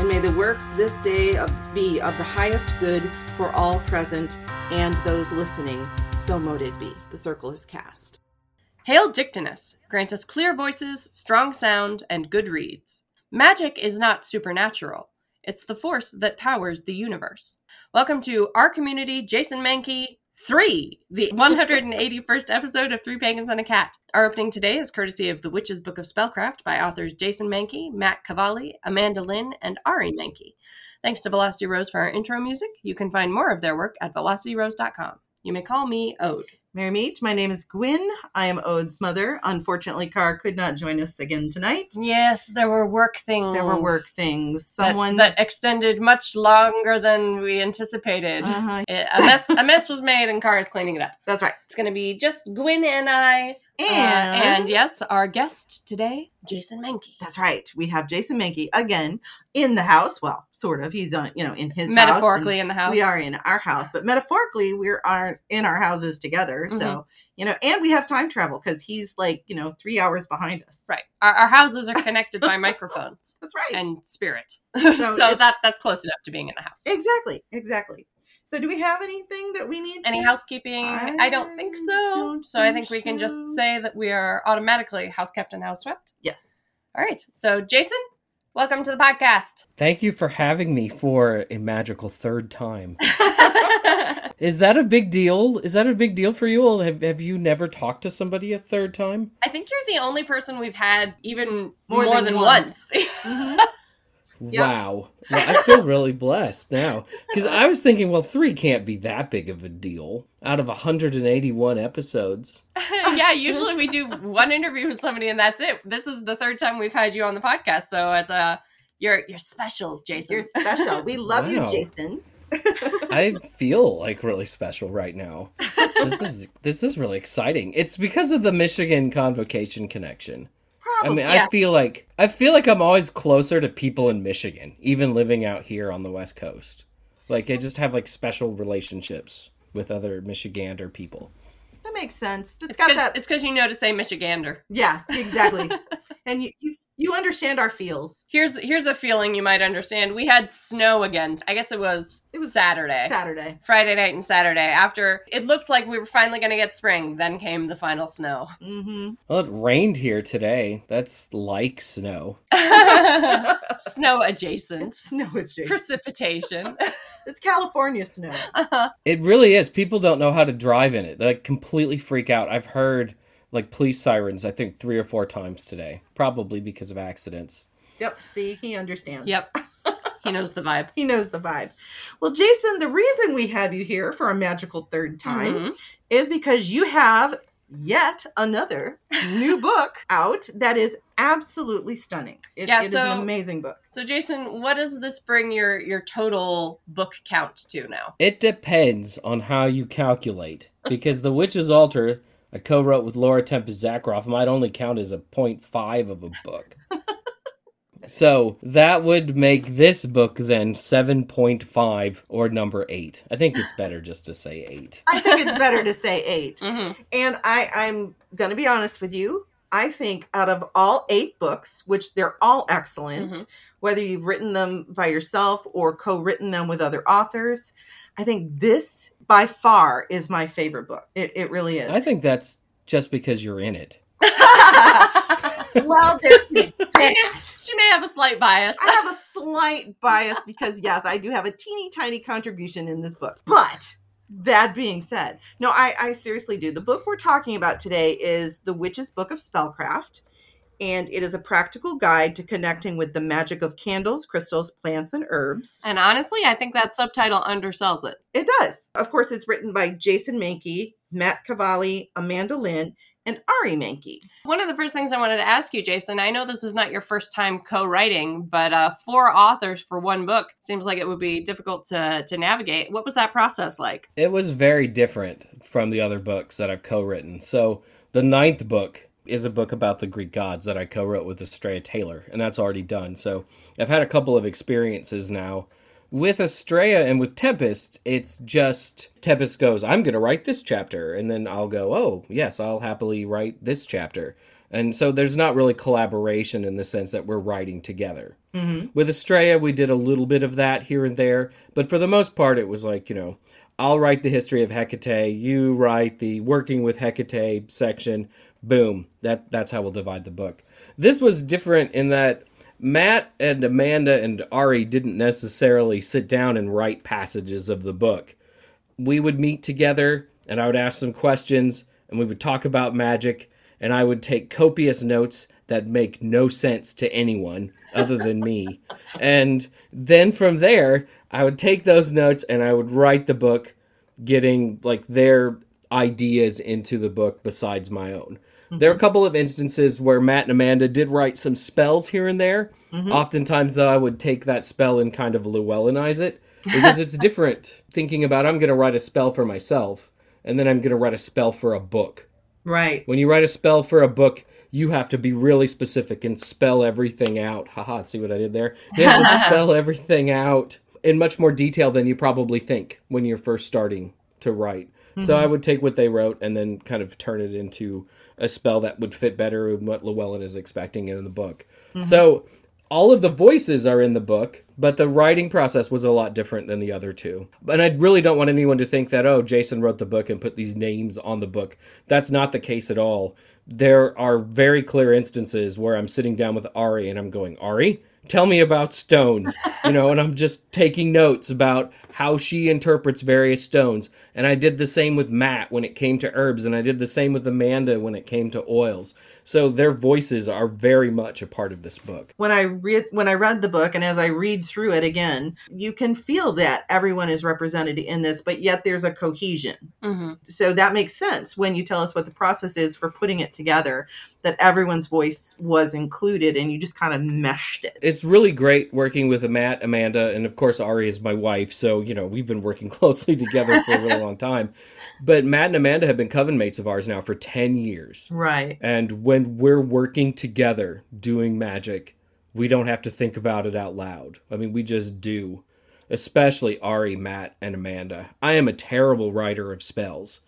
And may the works this day of, be of the highest good for all present and those listening. So mote it be. The circle is cast. Hail Dictinus, grant us clear voices, strong sound, and good reads. Magic is not supernatural, it's the force that powers the universe. Welcome to our community, Jason Mankey 3, the 181st episode of Three Pagans and a Cat. Our opening today is courtesy of The Witch's Book of Spellcraft by authors Jason Mankey, Matt Cavalli, Amanda Lynn, and Ari Mankey. Thanks to Velocity Rose for our intro music. You can find more of their work at velocityrose.com. You may call me Ode. Merry meet. My name is Gwyn. I am Ode's mother. Unfortunately, Car could not join us again tonight. Yes, there were work things. There were work things. that- Someone that, extended much longer than we anticipated. Uh-huh. A mess a mess was made and Car is cleaning it up. That's right. It's going to be just Gwyn and I. uh, And, and yes, our guest today, Jason Mankey. that's right. We have Jason Mankey again in the house. Well, sort of. He's on, you know, in his Metaphorically and in the house. We are in our house, but metaphorically, we are in our houses together. Mm-hmm. So you know, and we have time travel because he's like you know three hours behind us. Right. Our, our houses are connected by microphones That's right. and spirit. so it's- that that's close enough to being in the house. exactly. Exactly. So, do we have anything that we need? Any to- housekeeping? I, don't think so. don't so I think think we can just say that we are automatically house kept and house swept. Yes. All right. So Jason, welcome to the podcast. Thank you for having me for a magical third time. Is that a big deal? Is that a big deal for you? Have, have you never talked to somebody a third time? I think you're the only person we've had even More more, than than, once. once. Mhm. Yep. Wow. Well, I feel really blessed now. Because I was thinking, well, three can't be that big of a deal out of 181 episodes. yeah, usually we do one interview with somebody and that's it. This is the third time we've had you on the podcast, so it's uh you're you're special, Jason. You're special. We love you, Jason. I feel like really special right now. This is this is really exciting. It's because of the Michigan convocation connection. I mean, yeah. I feel like I feel like I'm always closer to people in Michigan, even living out here on the West Coast. Like I just have like special relationships with other Michigander people. that makes sense. It's it's got because that. it's because you know to say Michigander. yeah, exactly. and you, you you understand our feels. Here's here's a feeling you might understand. We had snow again. I guess it was It was Saturday. Saturday. Friday night and Saturday. After it looked like we were finally going to get spring, then came the final snow. Mm-hmm. Well, it rained here today. That's like snow. snow adjacent. Snow is Jason. Precipitation. It's California snow. Uh-huh. It really is. People don't know how to drive in it. They like completely freak out. I've heard like police sirens. I think three or four times today, probably because of accidents. Yep. See, he understands. Yep. He knows the vibe. He knows the vibe. Well, Jason, the reason we have you here for a magical third time Mhm. is because you have yet another new book out that is absolutely stunning. It, Yeah, it is an so- amazing book. So Jason, what does this bring your your total book count to now? It depends on how you calculate, because The Witch's Altar, I co-wrote with Laura Tempest Zakroff, might only count as a 0.5 of a book. so that would make this book then 7.5 or number 8. I think it's better just to say 8. I think it's better to say 8 hmm And I, I'm going to be honest with you. I think out of all eight books, which they're all excellent, Mhm. whether you've written them by yourself or co written them with other authors, I think this by far is my favorite book. It, it really is. I think that's just because you're in it. well, there's that. She may have a slight bias. I have a slight bias because, yes, I do have a teeny tiny contribution in this book. But that being said, no, I, I seriously do. The book we're talking about today is The Witch's Book of Spellcraft, and it is a practical guide to connecting with the magic of candles, crystals, plants, and herbs. and honestly, I think that subtitle undersells it. It does. Of course, it's written by Jason Mankey, Matt Cavalli, Amanda Lynn, and Ari Mankey. One of the first things I wanted to ask you, Jason, I know this is not your first time co-writing, but uh, four authors for one book seems like it would be difficult to to navigate. What was that process like? It was very different from the other books that I've co-written. So the ninth book is a book about the Greek gods that I co-wrote with Astrea Taylor, and that's already done. So I've had a couple of experiences now. With Astrea and with Tempest, it's just Tempest goes, I'm going to write this chapter. And then I'll go, oh, yes, I'll happily write this chapter. And so there's not really collaboration in the sense that we're writing together. Mm-hmm. With Astrea, we did a little bit of that here and there. But for the most part, it was like, you know, I'll write the history of Hecate, you write the working with Hecate section. Boom. That that's how we'll divide the book. This was different in that Matt and Amanda and Ari didn't necessarily sit down and write passages of the book. We would meet together and I would ask some questions and we would talk about magic and I would take copious notes that make no sense to anyone other than me. And then from there, I would take those notes and I would write the book getting like their ideas into the book besides my own. There are a mm-hmm. couple of instances where Matt and Amanda did write some spells here and there. Mm-hmm. Oftentimes, though, I would take that spell and kind of Llewellynize it because it's different thinking about I'm going to write a spell for myself and then I'm going to write a spell for a book. Right. When you write a spell for a book, you have to be really specific and spell everything out. Haha, see what I did there? You have to spell everything out in much more detail than you probably think when you're first starting to write. So mm-hmm. I would take what they wrote and then kind of turn it into a spell that would fit better with what Llewellyn is expecting in the book. Mm-hmm. So all of the voices are in the book, but the writing process was a lot different than the other two. And I really don't want anyone to think that, oh, Jason wrote the book and put these names on the book. That's not the case at all. There are very clear instances where I'm sitting down with Ari and I'm going, Ari, tell me about stones, you know, and I'm just taking notes about how she interprets various stones. And I did the same with Matt when it came to herbs, and I did the same with Amanda when it came to oils. So their voices are very much a part of this book. When I read when I read the book and as I read through it again, you can feel that everyone is represented in this, but yet there's a cohesion. Mm-hmm. So that makes sense when you tell us what the process is for putting it together, that everyone's voice was included and you just kind of meshed it. It's really great working with Matt, Amanda, and of course Ari is my wife. So you know we've been working closely together for a really long time. But Matt and Amanda have been coven mates of ours now for ten years. Right. And when we're working together doing magic, we don't have to think about it out loud. I mean, we just do. Especially Ari, Matt, and Amanda. I am a terrible writer of spells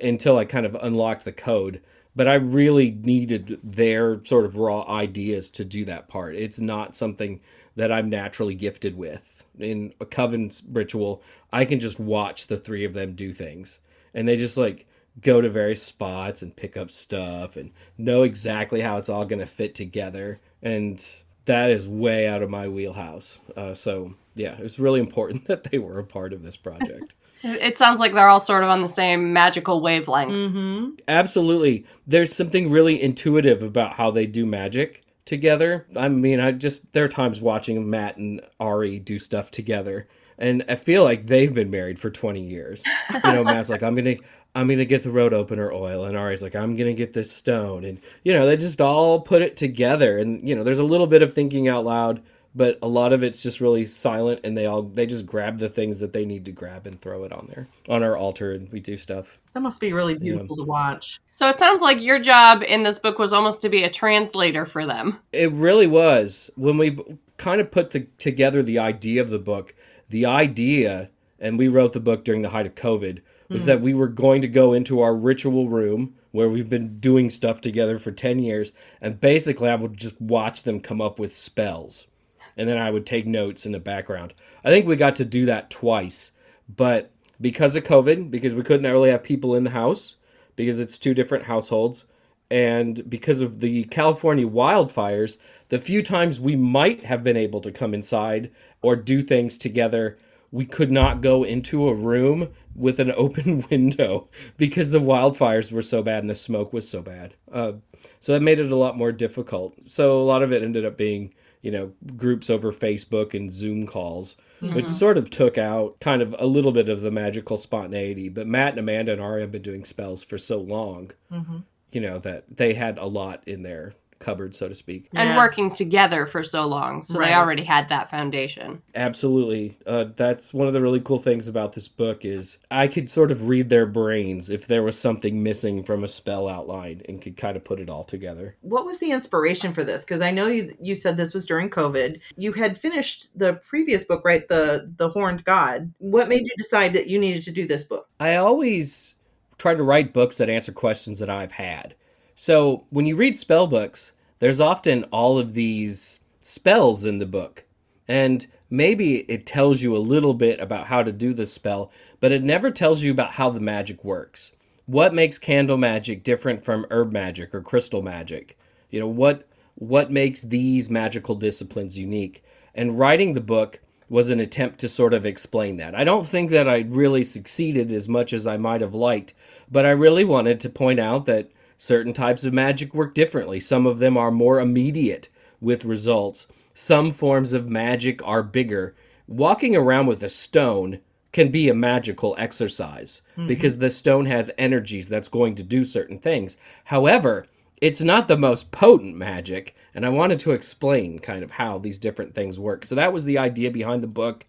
until I kind of unlocked the code, but I really needed their sort of raw ideas to do that part. It's not something that I'm naturally gifted with. In a coven ritual, I can just watch the three of them do things. And they just like go to various spots and pick up stuff and know exactly how it's all going to fit together. And that is way out of my wheelhouse. Uh, so, yeah, it was really important that they were a part of this project. It sounds like they're all sort of on the same magical wavelength. Mm-hmm. Absolutely. There's something really intuitive about how they do magic together. I mean, I just, there are times watching Matt and Ari do stuff together. And I feel like they've been married for 20 years. You know, Matt's like, I'm to, I'm to get the road opener oil. And Ari's like, I'm to get this stone. And, you know, they just all put it together. And, you know, there's a little bit of thinking out loud, but a lot of it's just really silent. And they all, they just grab the things that they need to grab and throw it on there, on our altar. And we do stuff. That must be really beautiful to watch. So it sounds like your job in this book was almost to be a translator for them. It really was. When we kind of put the, together the idea of the book, the idea, and we wrote the book during the height of COVID, was hmm. that we were going to go into our ritual room where we've been doing stuff together for 10 years, and basically I would just watch them come up with spells. And then I would take notes in the background. I think we got to do that twice, but because of COVID, because we couldn't really have people in the house, because it's two different households, and because of the California wildfires, the few times we might have been able to come inside or do things together, we could not go into a room with an open window because the wildfires were so bad and the smoke was so bad. Uh, so that made it a lot more difficult. So a lot of it ended up being, you know, groups over Facebook and Zoom calls, which mm-hmm. sort of took out kind of a little bit of the magical spontaneity. But Matt and Amanda and Ari have been doing spells for so long mm-hmm. you know, that they had a lot in their cupboard, so to speak. And Yeah. working together for so long, so Right. they already had that foundation. Absolutely. Uh, that's one of the really cool things about this book is I could sort of read their brains if there was something missing from a spell outline and could kind of put it all together. What was the inspiration for this? Because I know you you said this was during COVID. You had finished the previous book, right? The the Horned God. What made you decide that you needed to do this book? I always try to write books that answer questions that I've had. So when you read spell books, there's often all of these spells in the book. And maybe it tells you a little bit about how to do the spell, but it never tells you about how the magic works. What makes candle magic different from herb magic or crystal magic? You know, what what makes these magical disciplines unique? And writing the book was an attempt to sort of explain that. I don't think that I really succeeded as much as I might have liked, but I really wanted to point out that certain types of magic work differently. Some of them are more immediate with results. Some forms of magic are bigger. Walking around with a stone can be a magical exercise mm-hmm. because the stone has energies that's going to do certain things. However, it's not the most potent magic, and I wanted to explain kind of how these different things work. So that was the idea behind the book.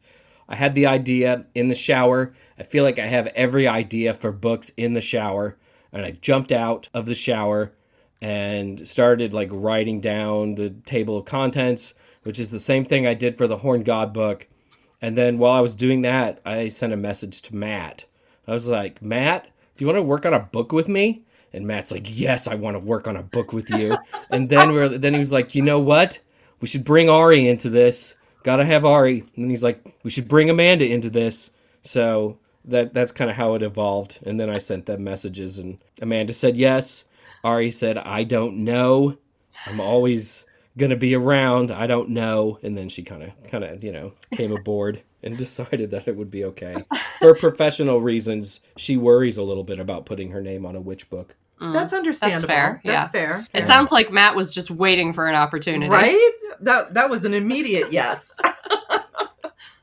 I had the idea in the shower. I feel like I have every idea for books in the shower, and I jumped out of the shower and started like writing down the table of contents, which is the same thing I did for the Horned God book. And then while I was doing that, I sent a message to Matt. I was like, Matt, do you want to work on a book with me? And Matt's like, Yes, I want to work on a book with you. and then we're then he was like, You know what? We should bring Ari into this. Gotta have Ari. And then he's like, We should bring Amanda into this. So that that's kind of how it evolved. And then I sent them messages, and Amanda said yes. Ari said, I don't know. I'm always gonna be around. I don't know. And then she kind of, kind of, you know, came aboard and decided that it would be okay. For professional reasons, she worries a little bit about putting her name on a witch book. Mm. That's understandable. That's fair, That's yeah. fair. It sounds like Matt was just waiting for an opportunity. right. That that was an immediate yes.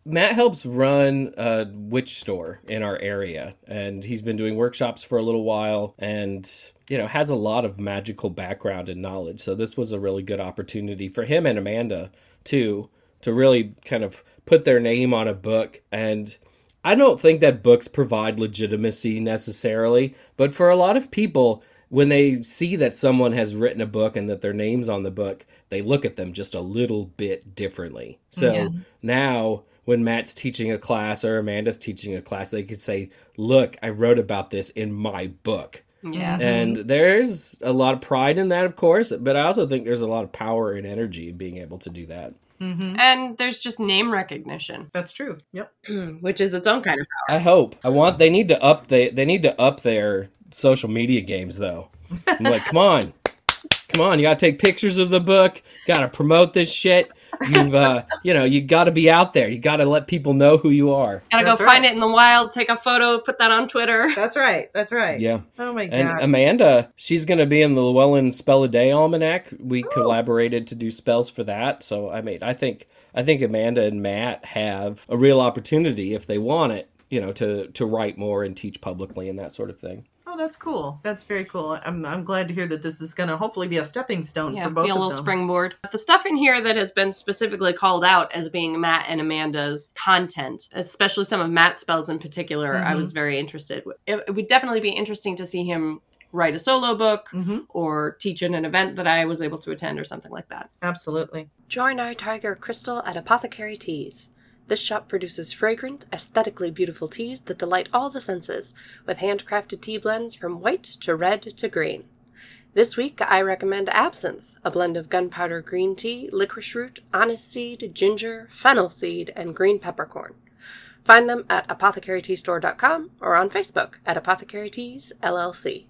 Matt helps run a witch store in our area, and he's been doing workshops for a little while and, you know, has a lot of magical background and knowledge. So this was a really good opportunity for him and Amanda, too, to really kind of put their name on a book. And I don't think that books provide legitimacy necessarily, but for a lot of people, when they see that someone has written a book and that their name's on the book, they look at them just a little bit differently. So Yeah. now, when Matt's teaching a class or Amanda's teaching a class, they could say, Look, I wrote about this in my book. Yeah. And there's a lot of pride in that, of course, but I also think there's a lot of power and energy in being able to do that. hmm And there's just name recognition, That's true. Yep. which is its own kind of power. I hope. I want. They need to up. They they need to up their social media games though. I'm like, come on, come on. You gotta take pictures of the book. Gotta promote this shit. You've uh, you know, you gotta be out there. You gotta let people know who you are. Gotta go right. find it in the wild, take a photo, put that on Twitter. That's right. That's right. Yeah. Oh my god. And god. Amanda, she's gonna be in the Llewellyn Spell a Day Almanac. We collaborated to do spells for that. So I mean, I think I think Amanda and Matt have a real opportunity if they want it, you know, to to write more and teach publicly and that sort of thing. Oh, that's cool. That's very cool. I'm I'm glad to hear that this is going to hopefully be a stepping stone Yeah, for both be a little them. springboard. The stuff in here that has been specifically called out as being Matt and Amanda's content, especially some of Matt's spells in particular, I Mhm. was very interested. It, it would definitely be interesting to see him write a solo book hmm or teach in an event that I was able to attend or something like that. Absolutely. Join our Tiger Crystal at Apothecary Teas. This shop produces fragrant, aesthetically beautiful teas that delight all the senses, with handcrafted tea blends from white to red to green. This week, I recommend Absinthe, a blend of gunpowder green tea, licorice root, anise seed, ginger, fennel seed, and green peppercorn. Find them at apothecaryteastore.com or on Facebook at Apothecary Teas LLC.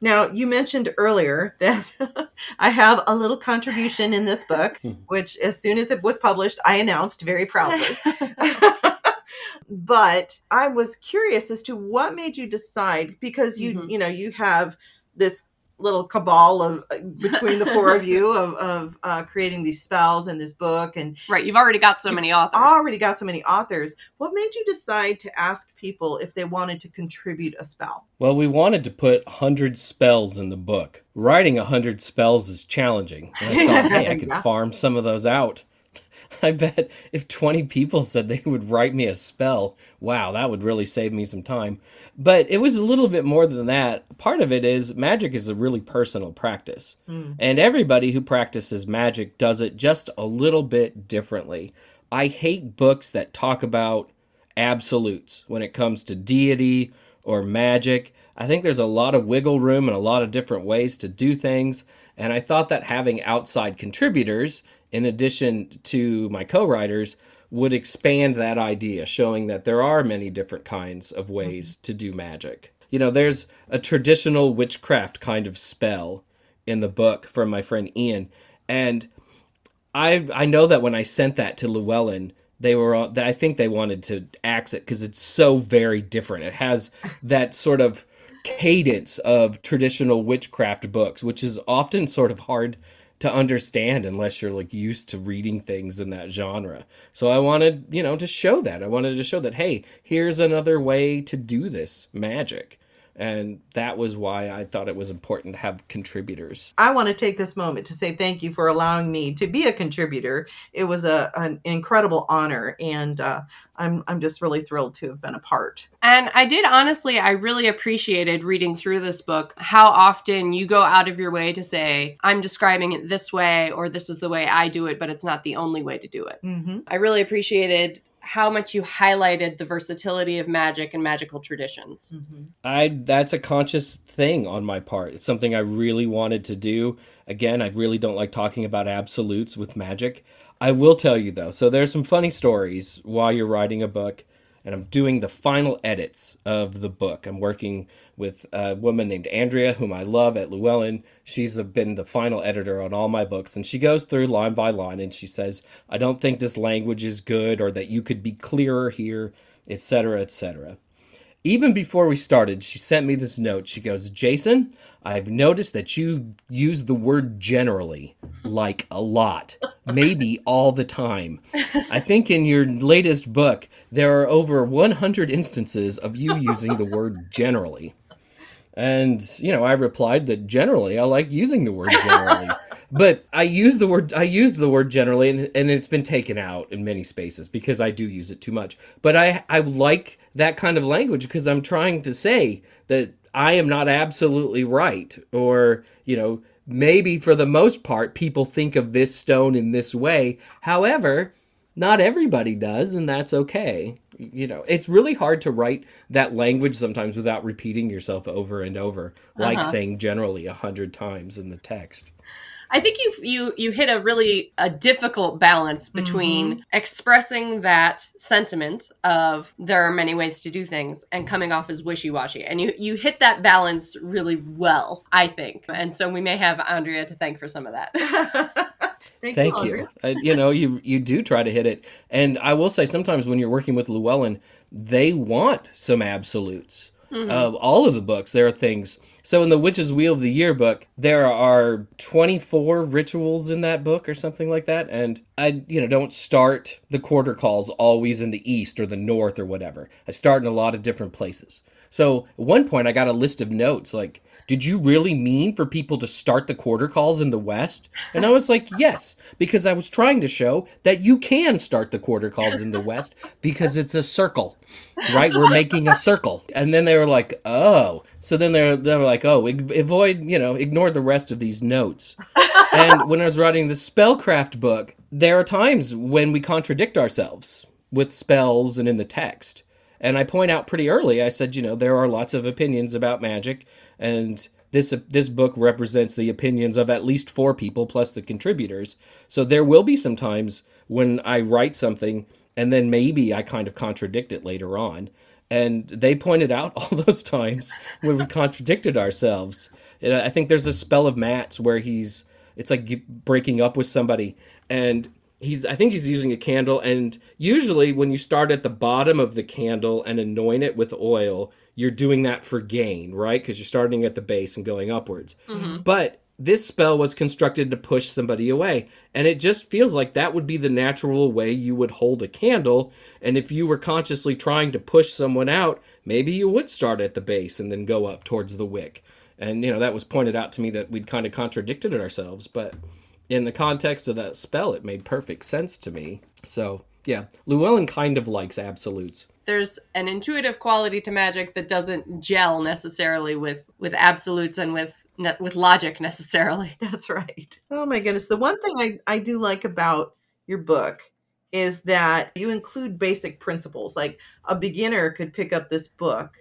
Now, you mentioned earlier that I have a little contribution in this book, which as soon as it was published, I announced very proudly. but I was curious as to what made you decide because you Mhm. you know you have this little cabal of uh, between the four of you of, of uh, creating these spells in this book and Right. You've already got so many authors. already got so many authors what made you decide to ask people if they wanted to contribute a spell Well, we wanted to put 100 spells in the book. Writing 100 spells is challenging. And I thought, hey, I could Yeah. farm some of those out. I bet if 20 people said they would write me a spell, wow, that would really save me some time. But it was a little bit more than that. Part of it is magic is a really personal practice. Hmm. And everybody who practices magic does it just a little bit differently. I hate books that talk about absolutes when it comes to deity or magic. I think there's a lot of wiggle room and a lot of different ways to do things. And I thought that having outside contributors, in addition to my co writers, would expand that idea, showing that there are many different kinds of ways mm-hmm. to do magic. You know, there's a traditional witchcraft kind of spell in the book from my friend Ian. And I I know that when I sent that to Llewellyn, they were all- I think they wanted to axe it because it's so very different. It has that sort of cadence of traditional witchcraft books, which is often sort of hard to understand unless you're like used to reading things in that genre. So I wanted, you know, to show that. I wanted to show that hey, here's another way to do this magic. And that was why I thought it was important to have contributors. I want to take this moment to say thank you for allowing me to be a contributor. It was a an incredible honor, and uh, I'm I'm just really thrilled to have been a part. And I did honestly, I really appreciated reading through this book how often you go out of your way to say, I'm describing it this way, or this is the way I do it, but it's not the only way to do it. Mm-hmm. I really appreciated how much you highlighted the versatility of magic and magical traditions. Mm-hmm. I that's a conscious thing on my part. It's something I really wanted to do. Again, I really don't like talking about absolutes with magic. I will tell you though. So there's some funny stories while you're writing a book and I'm doing the final edits of the book. I'm working with a woman named Andrea, whom I love at Llewellyn. She's been the final editor on all my books, and she goes through line by line and she says, I don't think this language is good or that you could be clearer here, etc., etc even before we started, she sent me this note. She goes, Jason, I've noticed that you use the word generally, like a lot, maybe all the time. I think in your latest book, there are over 100 instances of you using the word generally. And, you know, I replied that generally I like using the word generally. but I use the word I use the word generally and, and it's been taken out in many spaces because I do use it too much. But I I like that kind of language because I'm trying to say that I am not absolutely right or, you know, maybe for the most part people think of this stone in this way. However, not everybody does and that's okay you know it's really hard to write that language sometimes without repeating yourself over and over like Uh-huh. saying generally a hundred times in the text I think you you you hit a really a difficult balance between expressing that sentiment of there are many ways to do things and coming off as wishy-washy. And you you hit that balance really well, I think. And so we may have Andrea to thank for some of that. Thank, Thank you. you. Uh, you know, you you do try to hit it, and I will say sometimes when you're working with Llewellyn, they want some absolutes. Uh, all of the books, there are things. So in the Witch's Wheel of the Year book, there are 24 rituals in that book or something like that, and I, you know, don't start the quarter calls always in the east or the north or whatever. I start in a lot of different places. So at one point, I got a list of notes like, "Did you really mean for people to start the quarter calls in the west?" And I was like, "Yes," because I was trying to show that you can start the quarter calls in the west because it's a circle, right? We're making a circle. And then they were like, "Oh." So then they're they were like, "Oh, avoid, you know, ignore the rest of these notes." and when I was writing the spellcraft book, there are times when we contradict ourselves with spells and in the text. And I point out pretty early, I said, you know, there are lots of opinions about magic, and this this book represents the opinions of at least four people plus the contributors. So there will be some times when I write something and then maybe I kind of contradict it later on. And they pointed out all those times when we contradicted ourselves. And I think there's a spell of Matt's where he's it's like breaking up with somebody and he's I think he's using a candle and usually when you start at the bottom of the candle and anoint it with oil, you're doing that for gain, right? Because you're starting at the base and going upwards. Mm-hmm. But this spell was constructed to push somebody away. And it just feels like that would be the natural way you would hold a candle. And if you were consciously trying to push someone out, maybe you would start at the base and then go up towards the wick. And, you know, that was pointed out to me that we'd kind of contradicted it ourselves. But in the context of that spell, it made perfect sense to me. So, yeah, Llewellyn kind of likes absolutes. There's an intuitive quality to magic that doesn't gel necessarily with with absolutes and with ne- with logic necessarily. That's right. Oh my goodness. The one thing I, I do like about your book is that you include basic principles. Like a beginner could pick up this book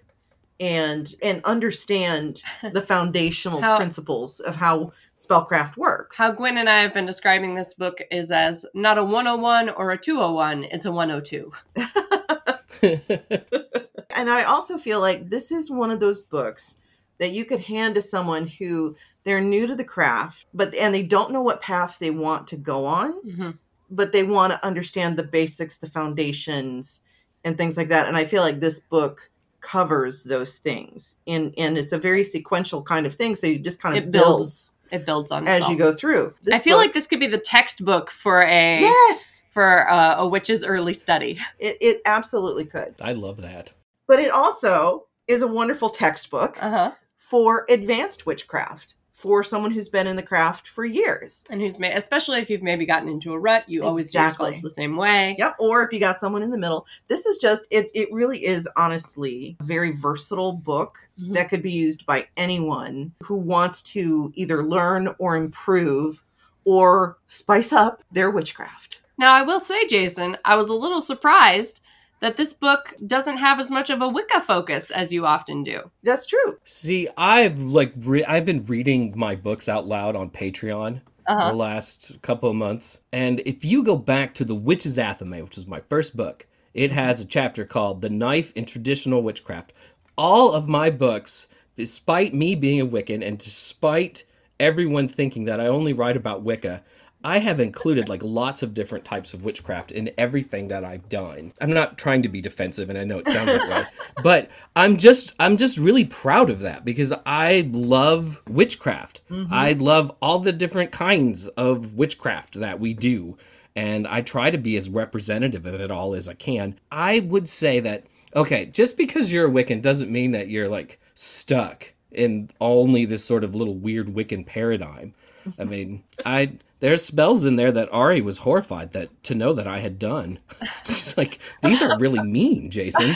and and understand the foundational How- principles of how spellcraft works. How Gwyn and I have been describing this book is as not a 101 or a 201, it's a 102. and I also feel like this is one of those books that you could hand to someone who they're new to the craft, but and they don't know what path they want to go on, hmm but they want to understand the basics, the foundations, and things like that. And I feel like this book covers those things, and and it's a very sequential kind of thing. So you just kind of It builds builds It builds on as itself. you go through. This I feel book- like this could be the textbook for a yes, for uh, a witch's early study. it it absolutely could. I love that. But it also is a wonderful textbook Uh huh. for advanced witchcraft for someone who's been in the craft for years. And who's made, especially if you've maybe gotten into a rut, you always do your the same way. Yep. Or if you got someone in the middle. This is just it it really is honestly a very versatile book Mhm. that could be used by anyone who wants to either learn or improve or spice up their witchcraft. Now, I will say, Jason, I was a little surprised that this book doesn't have as much of a Wicca focus as you often do. That's true. See, I've like re- I've been reading my books out loud on Patreon Uh-huh. the last couple of months, and if you go back to the Witch's Athame, which was my first book, it has a chapter called "The Knife in Traditional Witchcraft." All of my books, despite me being a Wiccan and despite everyone thinking that I only write about Wicca. I have included like lots of different types of witchcraft in everything that I've done. I'm not trying to be defensive and I know it sounds that way, but I'm just I'm just really proud of that because I love witchcraft. Mm-hmm. I love all the different kinds of witchcraft that we do and I try to be as representative of it all as I can. I would say that okay, just because you're a Wiccan doesn't mean that you're like stuck in only this sort of little weird Wiccan paradigm. I mean, I there's spells in there that Ari was horrified that to know that I had done. She's like, these are really mean, Jason.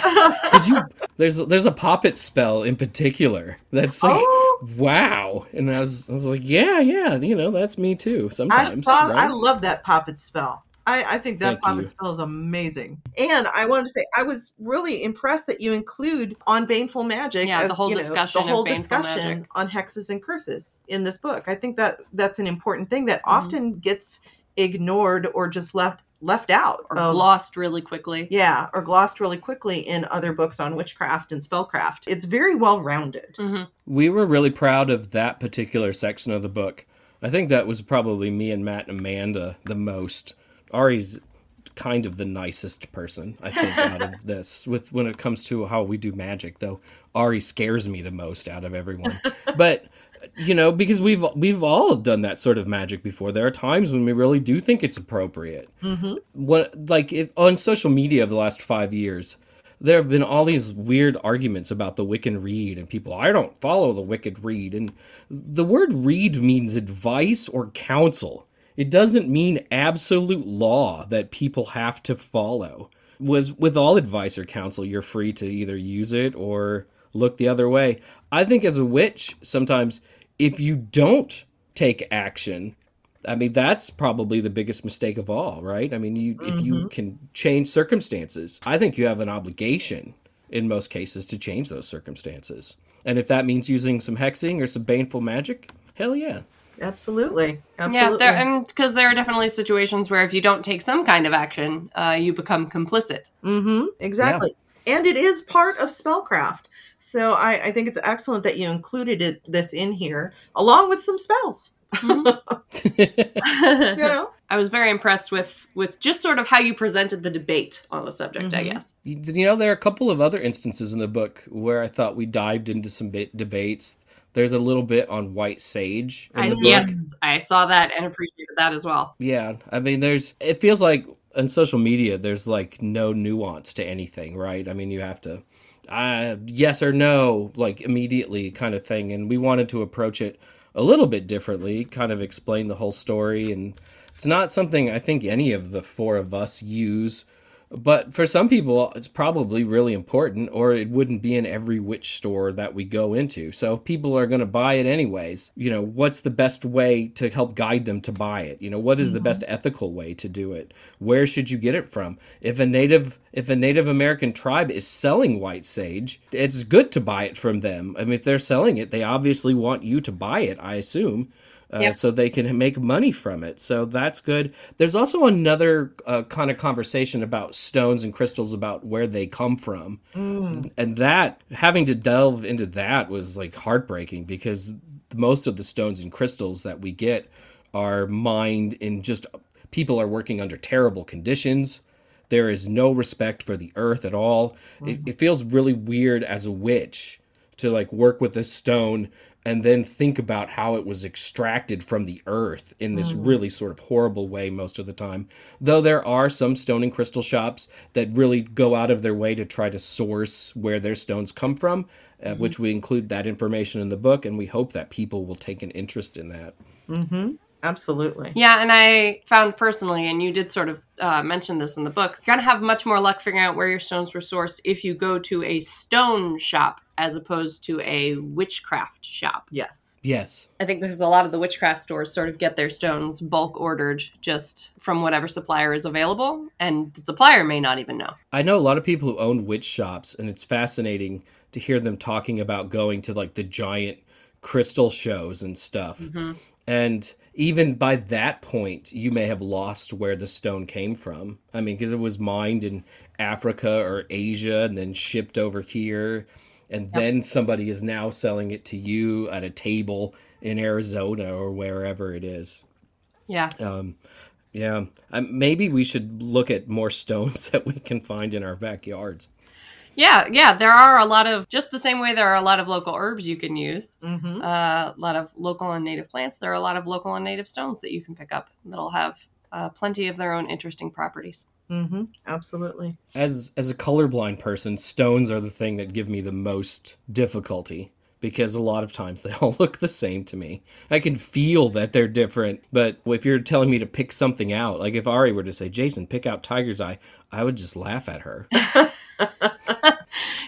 Did you? There's there's a poppet spell in particular that's like, Oh. wow. And I was I was like, yeah, yeah, you know, that's me too. I Sometimes, saw right? I love that poppet spell. I, I think that Thank poppet you. spell is amazing. And I wanted to say I was really impressed that you include on baneful magic Yeah, the whole you know, discussion the whole baneful discussion magic. on hexes and curses in this book. I think that that's an important thing that Mhm. often gets ignored or just left left out Or of- lost really quickly. yeah, or glossed really quickly in other books on witchcraft and spellcraft. It's very well rounded. hmm we were really proud of that particular section of the book. I think that was probably me and Matt and Amanda the most. Ari's kind of the nicest person, I think, out of this. With when it comes to how we do magic, though, Ari scares me the most out of everyone. but you know, because we've we've all done that sort of magic before. There are times when we really do think it's appropriate Mm-hmm. what like if, on social media of the last five years there have been all these weird arguments about the Wiccan Rede and people i don't follow the Wiccan Rede and the word rede means advice or counsel it doesn't mean absolute law that people have to follow was with all advice or counsel you're free to either use it or look the other way i think as a witch sometimes if you don't take action I mean, that's probably the biggest mistake of all, right? I mean, you if you mm-hmm. can change circumstances, I think you have an obligation in most cases to change those circumstances. And if that means using some hexing or some baneful magic, hell yeah. Absolutely. Yeah, Absolutely. there and because there are definitely situations where if you don't take some kind of action, uh, you become complicit. Mm-hmm. Exactly. And it is part of spellcraft. So I, I think it's excellent that you included it, this in here, along with some spells. You know? I was very impressed with with just sort of how you presented the debate on the subject. I Mhm. guess. You you know, there are a couple of other instances in the book where I thought we dived into some ba- debates. There's a little bit on white sage. in I, yes, I saw that and appreciated that as well. Yeah, I mean, there's. It feels like on social media, there's like no nuance to anything, right? I mean, you have to, uh, yes or no, like immediately kind of thing. And we wanted to approach it a little bit differently, kind of explain the whole story. And it's not something I think any of the four of us use. But for some people, it's probably really important, or it wouldn't be in every witch store that we go into. So if people are going to buy it anyways, you know, what's the best way to help guide them to buy it? You know, what is the mm-hmm. best ethical way to do it? Where should you get it from? If a native if a Native American tribe is selling white sage, it's good to buy it from them. I mean, if they're selling it, they obviously want you to buy it, I assume uh, Yep. so they can make money from it. So that's good. There's also another uh, kind of conversation about stones and crystals about where they come from, and that having to delve into that was like heartbreaking because most of the stones and crystals that we get are mined in just people are working under terrible conditions. There is no respect for the earth at all. It, it feels really weird as a witch to like work with this stone and then think about how it was extracted from the earth in this mm. really sort of horrible way most of the time. Though there are some stone and crystal shops that really go out of their way to try to source where their stones come from, uh, mm-hmm. which we include that information in the book, and we hope that people will take an interest in that. Mm-hmm. Absolutely. Yeah, and I found personally, and you did sort of uh, mention this in the book, you're gonna have much more luck figuring out where your stones were sourced if you go to a stone shop as opposed to a witchcraft shop. Yes. Yes. I think because a lot of the witchcraft stores sort of get their stones bulk ordered just from whatever supplier is available, and the supplier may not even know. I know a lot of people who own witch shops, and it's fascinating to hear them talking about going to like the giant crystal shows and stuff. And even by that point, you may have lost where the stone came from. I mean, because it was mined in Africa or Asia and then shipped over here. And then somebody is now selling it to you at a table in Arizona or wherever it is. Yeah. Um, yeah, um, maybe we should look at more stones that we can find in our backyards. Yeah, yeah, there are a lot of just the same way there are a lot of local herbs you can use. Mm-hmm. Uh, a lot of local and native plants. There are a lot of local and native stones that you can pick up that'll have uh, plenty of their own interesting properties. Mm-hmm. Absolutely. As as a colorblind person, stones are the thing that give me the most difficulty because a lot of times they all look the same to me. I can feel that they're different, but if you're telling me to pick something out, like if Ari were to say, "Jason, pick out tiger's eye," I would just laugh at her.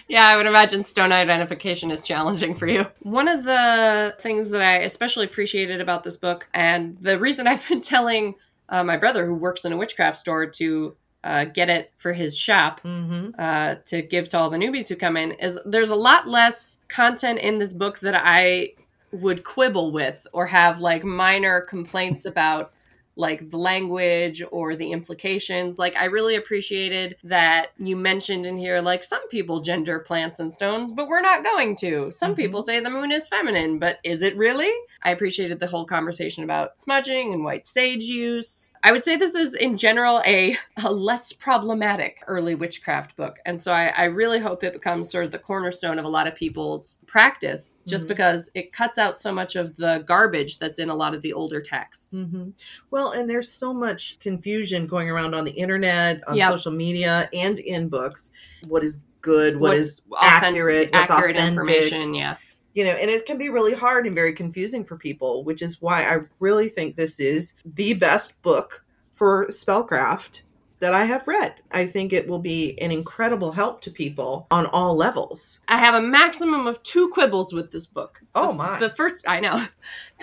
Yeah, I would imagine stone identification is challenging for you. One of the things that I especially appreciated about this book, and the reason I've been telling uh, my brother, who works in a witchcraft store, to uh, get it for his shop Mm-hmm. uh, to give to all the newbies who come in, is there's a lot less content in this book that I would quibble with or have like minor complaints about like the language or the implications. Like I really appreciated that you mentioned in here like some people gender plants and stones, but we're not going to. Some Mhm. people say the moon is feminine, but is it really? I appreciated the whole conversation about smudging and white sage use. I would say this is in general a, a less problematic early witchcraft book. And so I, I really hope it becomes sort of the cornerstone of a lot of people's practice, just Mhm. because it cuts out so much of the garbage that's in a lot of the older texts. Mm-hmm. Well, and there's so much confusion going around on the internet, on Yep. social media, and in books. What is good? What What's is authentic- accurate? What's accurate authentic? information, yeah. You know, and it can be really hard and very confusing for people, which is why I really think this is the best book for spellcraft that I have read. I think it will be an incredible help to people on all levels. I have a maximum of two quibbles with this book. Oh, The- my. The first, I know.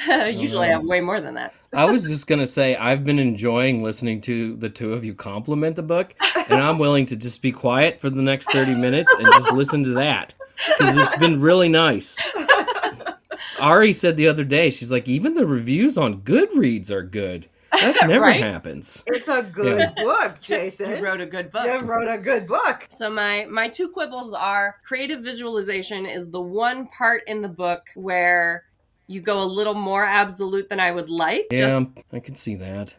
Usually I have um, way more than that. I was just gonna say I've been enjoying listening to the two of you compliment the book, and I'm willing to just be quiet for the next thirty minutes and just listen to that because it's been really nice. Ari said the other day, she's like, even the reviews on Goodreads are good. That never Right? happens. It's a good book, Jason. You wrote a good book. You wrote a good book. So my my two quibbles are creative visualization is the one part in the book where you go a little more absolute than I would like. Yeah, Just I can see that.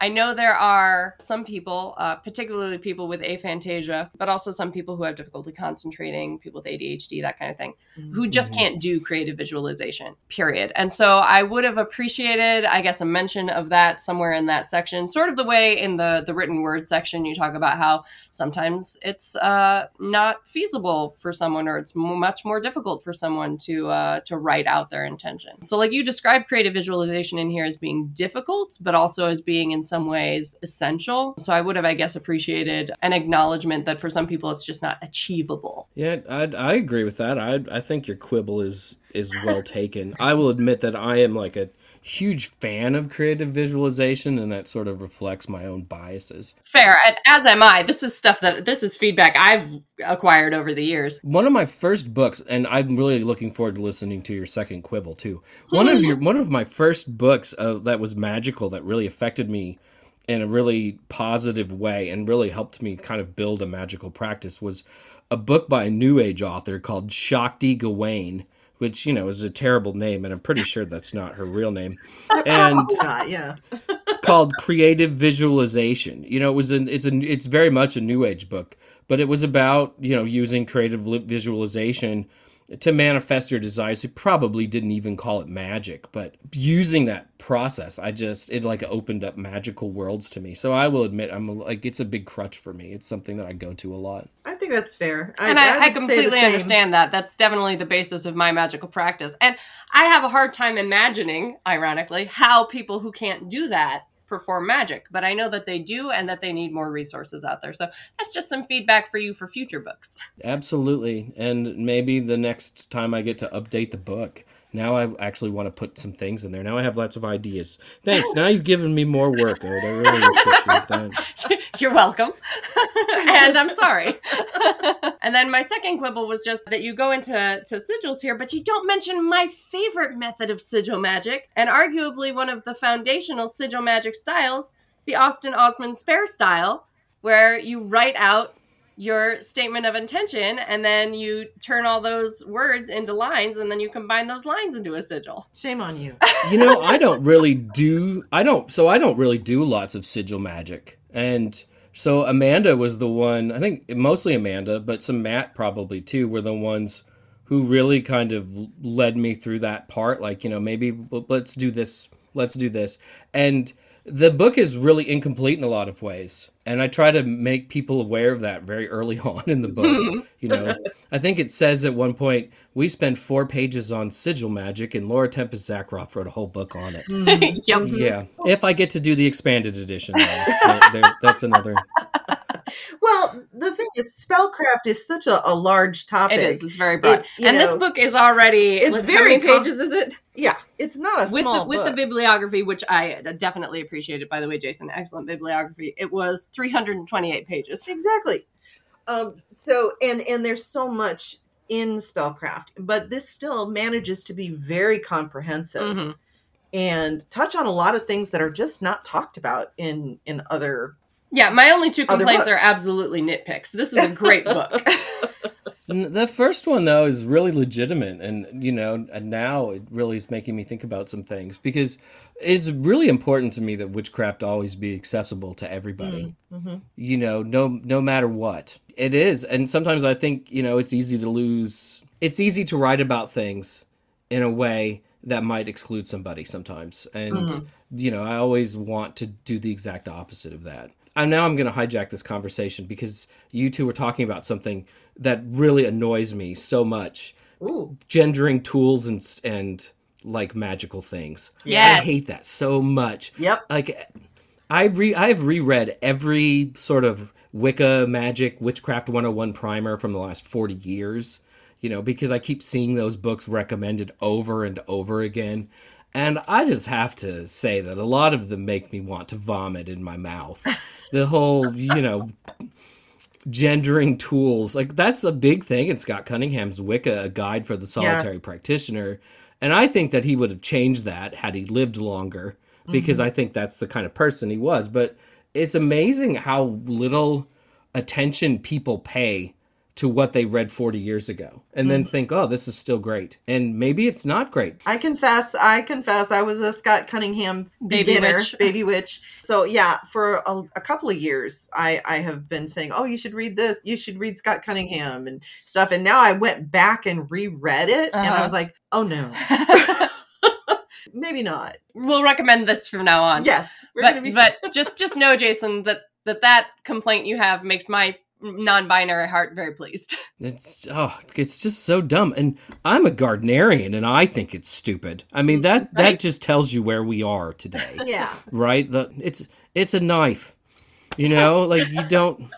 I know there are some people, uh, particularly people with aphantasia, but also some people who have difficulty concentrating, people with ADHD, that kind of thing, who just Mhm. can't do creative visualization, period. And so I would have appreciated, I guess, a mention of that somewhere in that section, sort of the way in the, the written word section you talk about how sometimes it's uh, not feasible for someone or it's much more difficult for someone to, uh, to write out their intention. So, like you describe creative visualization in here as being difficult, but also as being in some ways essential. So I would have, I guess, appreciated an acknowledgement that for some people it's just not achievable. Yeah, I, I agree with that. I I think your quibble is is well taken. I will admit that I am like a huge fan of creative visualization, and that sort of reflects my own biases. Fair, and as am I. This is stuff that this is feedback I've acquired over the years. One of my first books, and I'm really looking forward to listening to your second quibble too. One of your one of my first books uh, that was magical that really affected me in a really positive way and really helped me kind of build a magical practice was a book by a new age author called Shakti Gawain, which you know is a terrible name, and I'm pretty sure that's not her real name. And Ah, yeah. called creative visualization you know it was an it's a it's very much a new age book but it was about you know using creative visualization to manifest your desires he probably didn't even call it magic but using that process i just it like opened up magical worlds to me so i will admit i'm a, like it's a big crutch for me it's something that i go to a lot I think that's fair. and I, I, would say the completely understand that. That's definitely the basis of my magical practice. And I have a hard time imagining, ironically, how people who can't do that perform magic. But I know that they do and that they need more resources out there. So that's just some feedback for you for future books. absolutely and maybe the next time i get to update the book now i actually want to put some things in there now i have lots of ideas thanks now you've given me more work Ode. i really appreciate that You're welcome. and I'm sorry. and then my second quibble was just that you go into to sigils here, but you don't mention my favorite method of sigil magic, and arguably one of the foundational sigil magic styles, the Austin Osman Spare style, where you write out your statement of intention and then you turn all those words into lines and then you combine those lines into a sigil. Shame on you. you know i don't really do i don't so i don't really do lots of sigil magic and so amanda was the one i think mostly amanda but some matt probably too were the ones who really kind of led me through that part like you know maybe let's do this let's do this and the book is really incomplete in a lot of ways and i try to make people aware of that very early on in the book mm-hmm. you know i think it says at one point we spent four pages on sigil magic and laura tempest zakroff wrote a whole book on it hmm. yep. yeah if i get to do the expanded edition though, there- there- that's another Well, the thing is, spellcraft is such a, a large topic. It is. It's very broad. It- you and this book is already it's very how many com- pages is it? Yeah, it's not a with small the, with the bibliography, which I definitely appreciated. By the way, Jason, excellent bibliography. It was 328 pages. exactly. Um, so and and there's so much in spellcraft, but this still manages to be very comprehensive Mhm. and touch on a lot of things that are just not talked about in in other. Yeah, my only two complaints are absolutely nitpicks. This is a great book. The first one though is really legitimate, and you know, and now it really is making me think about some things because it's really important to me that witchcraft always be accessible to everybody. Mhm. You know, no no matter what it is, and sometimes I think you know it's easy to lose. It's easy to write about things in a way that might exclude somebody sometimes, and Mhm. you know, I always want to do the exact opposite of that. And now I'm going to hijack this conversation because you two were talking about something that really annoys me so much: Ooh, gendering tools and and like magical things. Yes. I hate that so much. yep. Like I re I've reread every sort of Wicca magic witchcraft 101 primer from the last 40 years, you know, because I keep seeing those books recommended over and over again. And I just have to say that a lot of them make me want to vomit in my mouth. The whole, you know, gendering tools, like that's a big thing in Scott Cunningham's Wicca, a guide for the solitary practitioner. And I think that he would have changed that had he lived longer because mm-hmm. I think that's the kind of person he was. But it's amazing how little attention people pay to what they read 40 years ago and then think, oh, this is still great. And maybe it's not great. I confess, I confess, I was a Scott Cunningham Baby beginner, witch. baby witch. So yeah, for a, a couple of years, I I have been saying, oh, you should read this, you should read Scott Cunningham and stuff. And now I went back and reread it, and I Uh-huh. was like, oh no, maybe not. we'll recommend this from now on. Yes, we're but gonna be. but just just know, Jason, that that that complaint you have makes my non-binary heart very pleased. It's oh, it's just so dumb. And I'm a Gardnerian and I think it's stupid. I mean that Right. that just tells you where we are today. yeah, right? The, it's it's a knife. You know, like you don't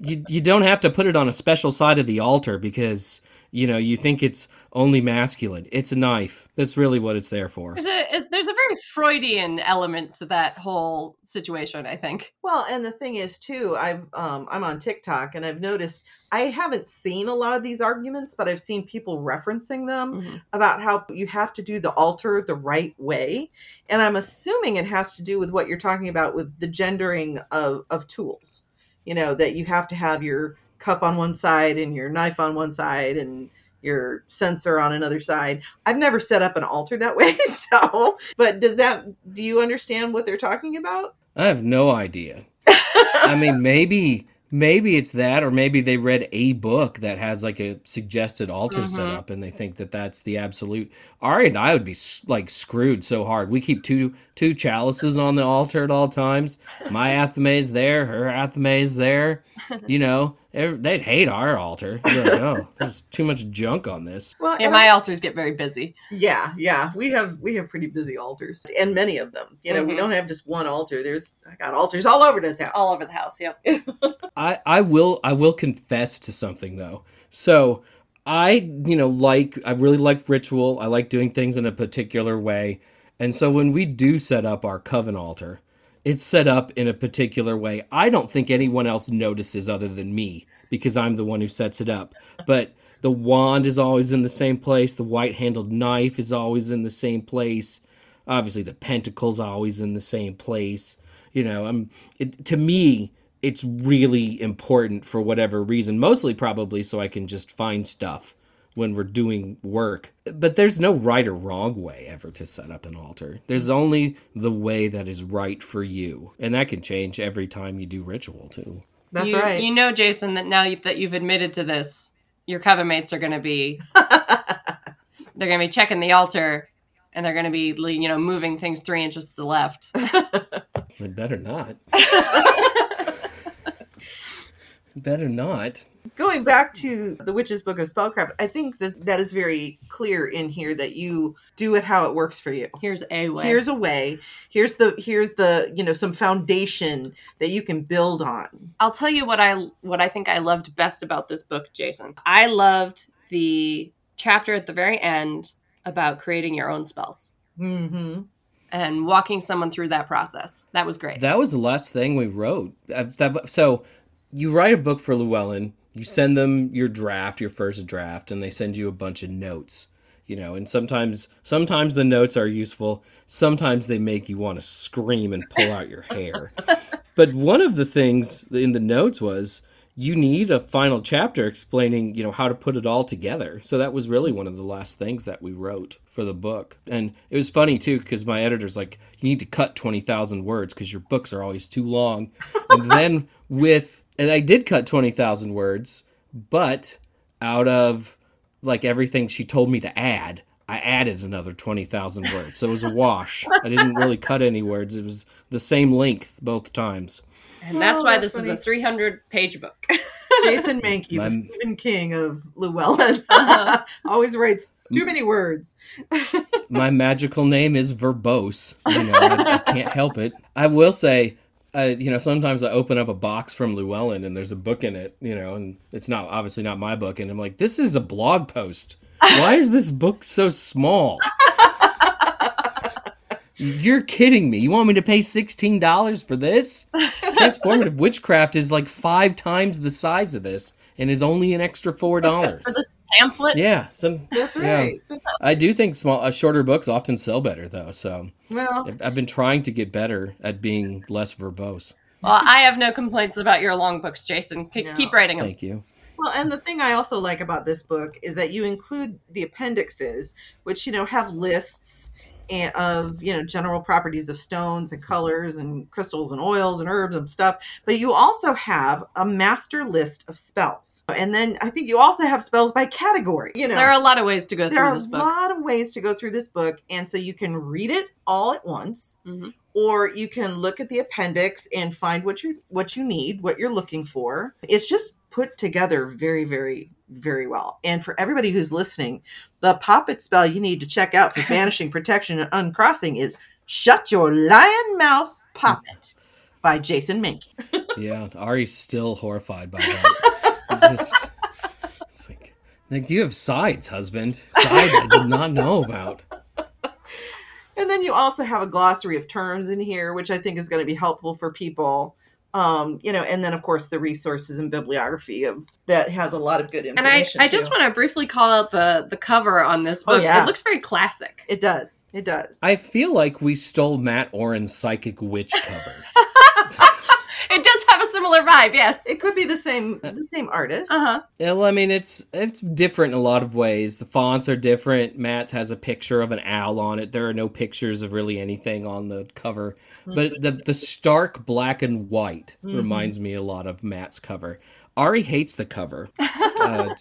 you you don't have to put it on a special side of the altar because you know you think it's only masculine. It's a knife. That's really what it's there for. There's a there's a very Freudian element to that whole situation. I think. Well, and the thing is too, I've um I'm on TikTok and I've noticed I haven't seen a lot of these arguments, but I've seen people referencing them about how you have to do the altar the right way. And I'm assuming it has to do with what you're talking about with the gendering of of tools. You know, that you have to have your cup on one side and your knife on one side and your censer on another side. I've never set up an altar that way, so but does that do you understand what they're talking about? I have no idea. I mean, maybe maybe it's that, or maybe they read a book that has like a suggested altar set Mhm. up, and they think that that's the absolute. Ari and I would be like screwed so hard. We keep two two chalices on the altar at all times. My athame is there, her athame is there. You know, they'd hate our altar. They're like, oh, there's too much junk on this. Well, Yeah, and my altars get very busy. Yeah, yeah. We have we have pretty busy altars and many of them. You know, we Mhm. don't have just one altar. There's I got altars all over this house. All over the house. Yep. I I will I will confess to something though. So I you know like I really like ritual. I like doing things in a particular way. And so when we do set up our coven altar, it's set up in a particular way. I don't think anyone else notices other than me because I'm the one who sets it up. But the wand is always in the same place. The white-handled knife is always in the same place. Obviously, the pentacle's always in the same place. You know, I'm it, to me, it's really important for whatever reason. Mostly, probably, so I can just find stuff when we're doing work. But there's no right or wrong way ever to set up an altar. There's only the way that is right for you, and that can change every time you do ritual too. That's you, right. You know, Jason, that now that you've admitted to this, your coven mates are going to be they're going to be checking the altar, and they're going to be you know moving things three inches to the left. They better not. better not. Going back to the Witch's Book of Spellcraft, I think that that is very clear in here that you do it how it works for you. Here's a way. Here's a way. Here's the here's the you know some foundation that you can build on. I'll tell you what I what I think I loved best about this book, Jason. I loved the chapter at the very end about creating your own spells hmm and walking someone through that process. That was great. That was the last thing we wrote. So you write a book for Llewellyn, you send them your draft, your first draft, and they send you a bunch of notes. You know, and sometimes sometimes the notes are useful. Sometimes they make you want to scream and pull out your hair. but one of the things in the notes was you need a final chapter explaining, you know, how to put it all together. So that was really one of the last things that we wrote for the book. And it was funny too because my editor's like, you need to cut 20,000 words because your books are always too long. and then with and I did cut 20,000 words, but out of like everything she told me to add, I added another 20,000 words. So it was a wash. I didn't really cut any words. It was the same length both times. And that's Oh, why that's this funny. is a 300 page book. Jason Mankey, My- the Stephen King of Llewellyn, Uh-huh. always writes too many words. my magical name is verbose. You know, I, I can't help it. I will say, uh, you know, sometimes I open up a box from Llewellyn and there's a book in it, you know, and it's not obviously not my book, and I'm like, this is a blog post. Why is this book so small? You're kidding me. You want me to pay $16 for this? Transformative Witchcraft is like five times the size of this and is only an extra $4. For this pamphlet, Yeah, some That's Yeah. right. I do think small, uh, shorter books often sell better, though. So Well, I've- I've been trying to get better at being less verbose. well, I have no complaints about your long books, Jason. K- No. Keep writing them. Thank you. Well, and the thing I also like about this book is that you include the appendixes, which you know have lists and- of you know general properties of stones and colors and crystals and oils and herbs and stuff. But you also have a master list of spells, and then I think you also have spells by category. You know, There are a lot of ways to go through this book. there are a lot of ways to go through this book, and so you can read it all at once, Mhm. or you can look at the appendix and find what you what you need, what you're looking for. It's just put together very, very, very well. And for everybody who's listening, the poppet spell you need to check out for banishing, protection, and uncrossing is "Shut Your Lion Mouth, Poppet" by Jason Mink. Yeah, Ari's still horrified by that. Just, it's like, like you have sides, husband. Sides I did not know about. And then you also have a glossary of terms in here, which I think is going to be helpful for people. Um, you know, and then of course the resources and bibliography of that has a lot of good information. And I, information. I just want to briefly call out the the cover on this Oh, book. yeah. It looks very classic. it does. It does. I feel like we stole Mat Auryn's Psychic Witch cover. It does have a similar vibe, yes. it could be the same the same artist. Uh huh. Yeah, well, I mean, it's it's different in a lot of ways. The fonts are different. Matt's has a picture of an owl on it. There are no pictures of really anything on the cover, but the the stark black and white Mhm. reminds me a lot of Matt's cover. Ari hates the cover. Uh,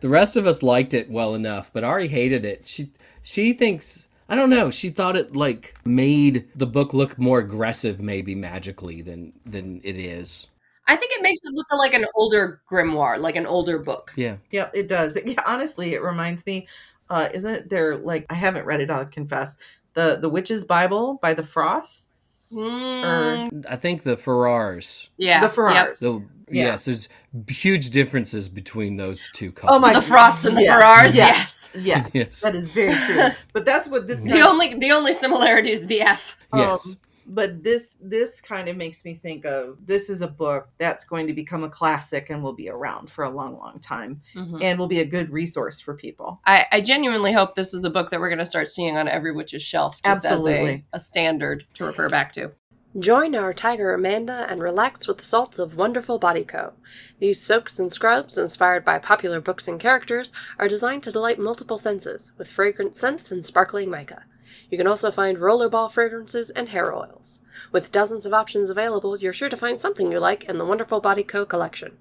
the rest of us liked it well enough, but Ari hated it. She she thinks I don't know. She thought it like made the book look more aggressive, maybe magically than than it is. I think it makes it look like an older grimoire, like an older book. Yeah. Yeah, it does. Yeah, honestly, it reminds me. Uh, isn't there? Like I haven't read it. I'll confess. The the Witch's Bible by the Frosts. Mm, I think the Farrars. yeah. the yep. Farrars. The, Yeah. Yes, there's huge differences between those two couples. Oh my! The Frosts and the yes, Farrars, Yes, yes, Yes. that is very true. But that's what this. The only the only similarity is the F. Yes. Um, but this this kind of makes me think of this is a book that's going to become a classic and will be around for a long, long time, Mhm. and will be a good resource for people. I, I genuinely hope this is a book that we're going to start seeing on every witch's shelf, just as a, Absolutely. a standard to refer back to. Join our tiger Amanda and relax with the salts of Wonderful Body Co. These soaks and scrubs, inspired by popular books and characters, are designed to delight multiple senses with fragrant scents and sparkling mica. You can also find rollerball fragrances and hair oils. With dozens of options available, you're sure to find something you like in the Wonderful Body Co. collection.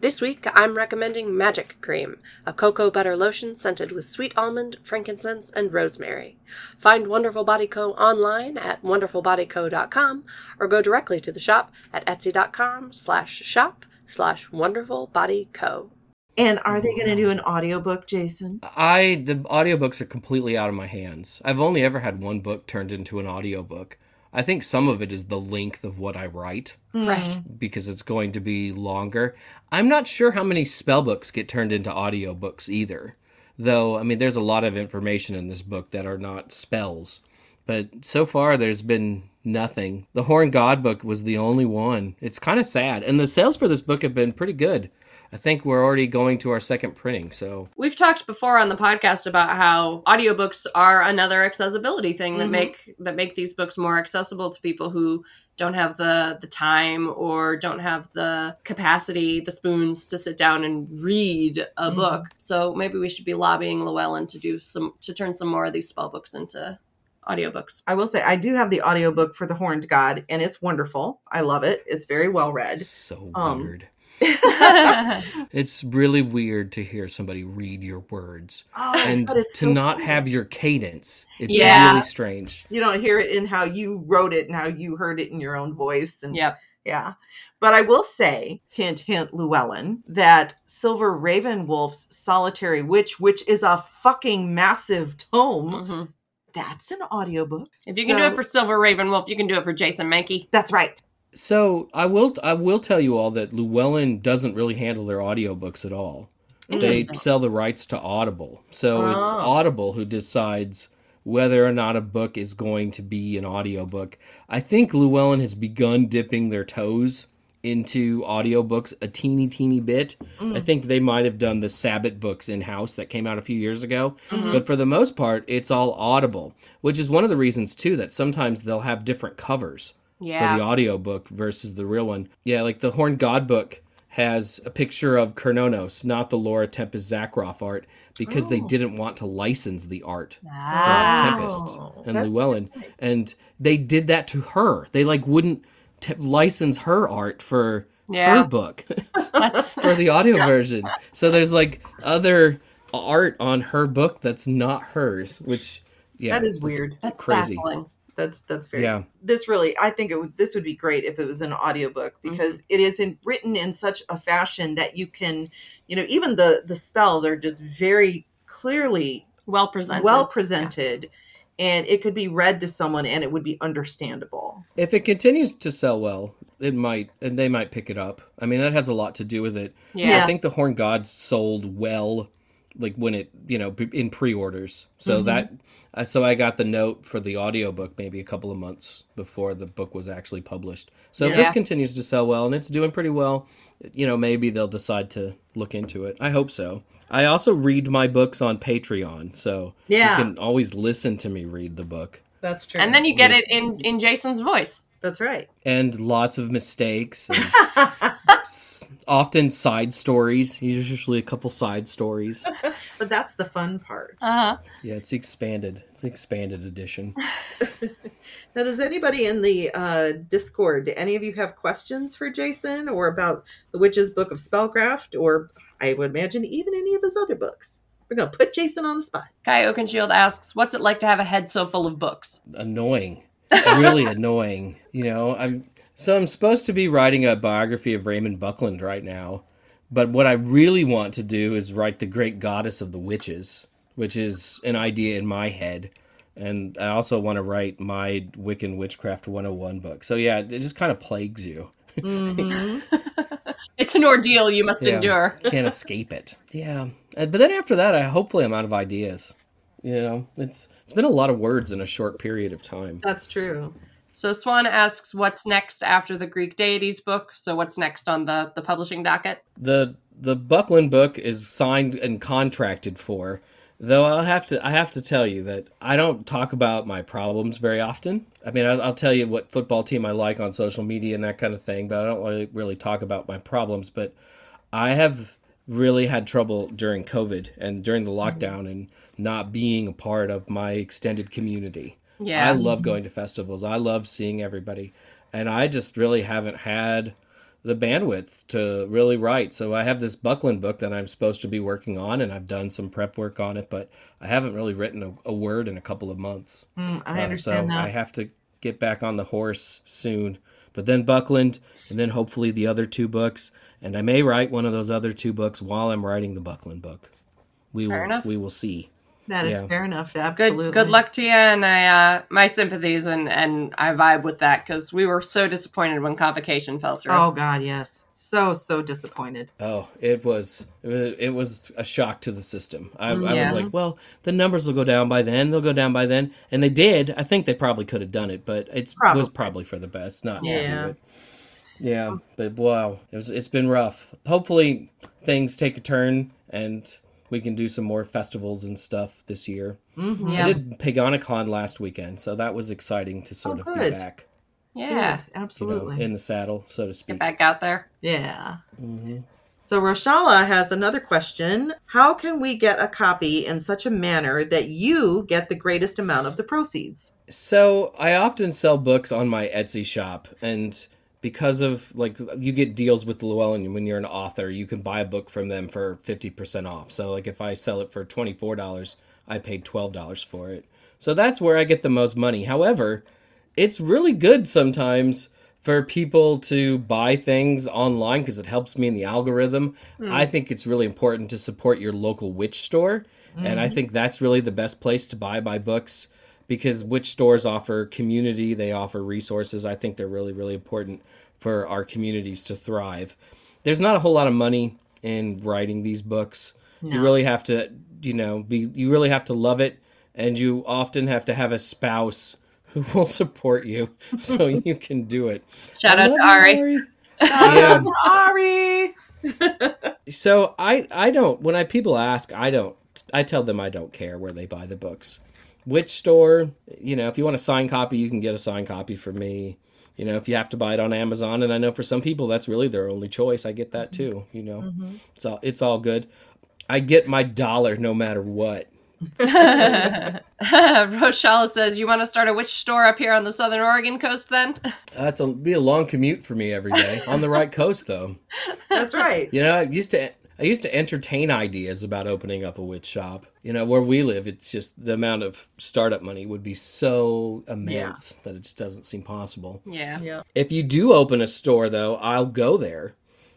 This week, I'm recommending Magic Cream, a cocoa butter lotion scented with sweet almond, frankincense, and rosemary. Find Wonderful Body Co. online at wonderfulbodyco.com or go directly to the shop at etsy.com slash shop slash wonderfulbodyco. And are they going to do an audiobook, Jason? I the audiobooks are completely out of my hands. I've only ever had one book turned into an audiobook. I think some of it is the length of what I write mm. Right. because it's going to be longer. I'm not sure how many spell books get turned into audiobooks either. Though, I mean, there's a lot of information in this book that are not spells. But so far, there's been nothing. The Horned God book was the only one. It's kind of sad. And the sales for this book have been pretty good. I think we're already going to our second printing, so We've talked before on the podcast about how audiobooks are another accessibility thing that Mhm. make that make these books more accessible to people who don't have the the time or don't have the capacity, the spoons to sit down and read a Mhm. book. So maybe we should be lobbying Llewellyn to do some to turn some more of these spell books into audiobooks. I will say I do have the audiobook for The Horned God, and it's wonderful. I love it. It's very well read. so Um, weird. It's really weird to hear somebody read your words Oh, and but to so not cool. have your cadence. It's Yeah. really strange. you don't hear it in how you wrote it and how you heard it in your own voice and yep. yeah but i will say hint hint llewellyn that silver raven wolf's solitary witch which is a fucking massive tome Mhm. that's an audiobook If you can do it for Silver RavenWolf, you can do it for Jason Mankey. that's right So I will I will tell you all that Llewellyn doesn't really handle their audiobooks at all. They sell the rights to Audible. So it's Oh. Audible who decides whether or not a book is going to be an audiobook. I think Llewellyn has begun dipping their toes into audiobooks a teeny teeny bit. Mm. I think they might have done the Sabbath books in house that came out a few years ago. Mhm. But for the most part, it's all Audible, which is one of the reasons too that sometimes they'll have different covers Yeah. for the audiobook versus the real one. Yeah, like the Horned God book has a picture of Cernunnos, not the Laura Tempest Zakroff art, because they Oh. didn't want to license the art from Tempest and That's Llewellyn, and they did that to her. They like wouldn't t- license her art for Yeah. her book That's for the audio version. So there's like other art on her book that's not hers, which yeah, That is weird. that's crazy. baffling. That's that's very. Yeah. This really, I think it would. This would be great if it was an audiobook mm-hmm. because it is in, written in such a fashion that you can, you know, even the the spells are just very clearly Well presented. well presented, and it could be read to someone and it would be understandable. If it continues to sell well, it might, and they might pick it up. I mean, that has a lot to do with it. Yeah. I think the Horned God sold well, like when it, you know, in pre-orders. So Mhm. that, uh, so I got the note for the audiobook maybe a couple of months before the book was actually published. So if this continues to sell well and it's doing pretty well, you know, maybe they'll decide to look into it. I hope so. I also read my books on Patreon, so Yeah. you can always listen to me read the book. That's true. and then you get it in in Jason's voice. that's right. And lots of mistakes. And s- often side stories. Usually a couple side stories. but that's the fun part. Uh-huh. Yeah, it's expanded. It's expanded edition. Now, does anybody in the uh, Discord, do any of you have questions for Jason or about the Witch's Book of Spellcraft, or I would imagine even any of his other books? We're going to put Jason on the spot. Kai Oakenshield asks, "What's it like to have a head so full of books?" Annoying. Really annoying. You know, I'm so I'm supposed to be writing a biography of Raymond Buckland right now. But what I really want to do is write The Great Goddess of the Witches, which is an idea in my head. And I also want to write my Wiccan Witchcraft 101 book. So yeah, it just kind of plagues you. Mhm. It's an ordeal you must Yeah. endure. can't escape it. Yeah, but then after that, I hopefully I'm out of ideas. You know, it's it's been a lot of words in a short period of time. That's true. So Swan asks, "What's next after the Greek deities book?" So what's next on the the publishing docket? the The Buckland book is signed and contracted for. Though I'll have to, I have to tell you that I don't talk about my problems very often. I mean, I'll, I'll tell you what football team I like on social media and that kind of thing, but I don't really, really talk about my problems. But I have really had trouble during COVID and during the lockdown mm-hmm. and not being a part of my extended community. Yeah. I love going to festivals. I love seeing everybody. And I just really haven't had the bandwidth to really write. So I have this Buckland book that I'm supposed to be working on, and I've done some prep work on it, but I haven't really written a, a word in a couple of months. Mm, I Uh, understand so that. I have to get back on the horse soon. But then Buckland, and then hopefully the other two books, and I may write one of those other two books while I'm writing the Buckland book. We Fair will. enough. We will see. That is yeah. fair enough. Good Absolutely. good luck to you, and I uh, my sympathies and and I vibe with that because we were so disappointed when convocation fell through. Oh God, yes. So so disappointed. Oh, it was it was, a shock to the system. I, I was like, well, the numbers will go down by then. They'll go down by then, and they did. I think they probably could have done it, but it was probably for the best not to Yeah. do it. Yeah, but wow, it was, it's been rough. Hopefully, things take a turn and we can do some more festivals and stuff this year. Mhm. Yeah. I did Paganicon last weekend, so that was exciting to sort Oh, of good. be back, yeah, Good. you know, Absolutely. in the saddle, so to get speak. back out there. yeah. hmm So Roshala has another question. How can we get a copy in such a manner that you get the greatest amount of the proceeds? So I often sell books on my Etsy shop, and because of like you get deals with Llewellyn when you're an author, you can buy a book from them for fifty percent off. So like if I sell it for twenty four dollars, I paid twelve dollars for it. So that's where I get the most money. However, it's really good sometimes for people to buy things online because it helps me in the algorithm. Hmm. I think it's really important to support your local witch store. And I mm-hmm. think that's really the best place to buy my books because witch stores offer community, they offer resources. I think they're really, really important for our communities to thrive. There's not a whole lot of money in writing these books. You really have to, you know, be you really have to love it and you often have to have a spouse who will support you so you can do it. Shout I out to you, Ari. Shout yeah. Out to Ari. So I I don't when I people ask I don't I tell them I don't care where they buy the books. Witch store, you know, if you want a signed copy, you can get a signed copy for me. You know, if you have to buy it on Amazon, and I know for some people that's really their only choice. I get that mm-hmm. too. You know, mm-hmm. so it's all good. I get my dollar no matter what. Rochelle says, "You want to start a witch store up here on the Southern Oregon coast, then?" Uh, that's a be a long commute for me every day on the right coast though. That's right. You know, I used to I used to entertain ideas about opening up a witch shop. You know, where we live, it's just the amount of startup money would be so immense that it just doesn't seem possible. Yeah. Yeah. If you do open a store though, I'll go there.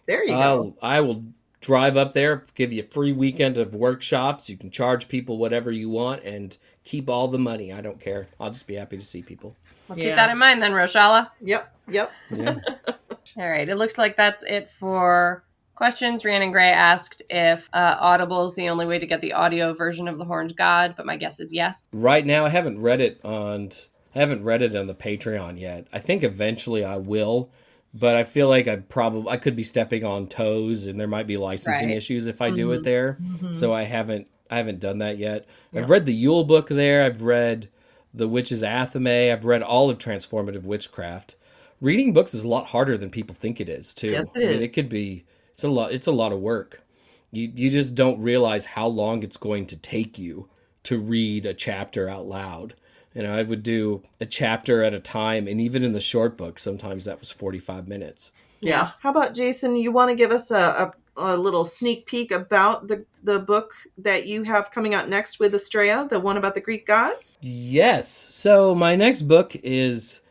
There you go. I'll I will drive up there, give you a free weekend of workshops. You can charge people whatever you want and keep all the money. I don't care. I'll just be happy to see people. Well, Yeah. Keep that in mind, then, Rochella. Yep. Yep. Yeah. All right. It looks like that's it for questions. Rhiannon Gray asked if uh, Audible is the only way to get the audio version of The Horned God, but my guess is yes. right now I haven't read it on I haven't read it on the Patreon yet. I think eventually I will, but I feel like I probably I could be stepping on toes and there might be licensing Right. issues if I do it there. So I haven't I haven't done that yet. I've read the Yule book there. I've read The Witch's Athame. I've read all of Transformative Witchcraft. Reading books is a lot harder than people think it is too. Yes, it I mean, it could be it's a lot it's a lot of work. You you just don't realize how long it's going to take you to read a chapter out loud. You know, I would do a chapter at a time, and even in the short book, sometimes that was 45 minutes. Yeah. How about Jason? You want to give us a, a, a little sneak peek about the the book that you have coming out next with Astrea, the one about the Greek gods? Yes. So my next book is,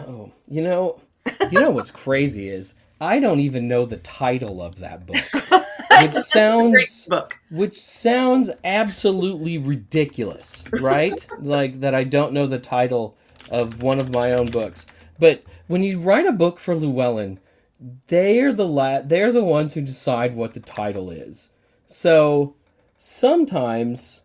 oh, you know, you know what's crazy is I don't even know the title of that book, which sounds book. which sounds absolutely ridiculous, right? like that I don't know the title of one of my own books. But when you write a book for Llewellyn, they're the la- they're the ones who decide what the title is. So sometimes,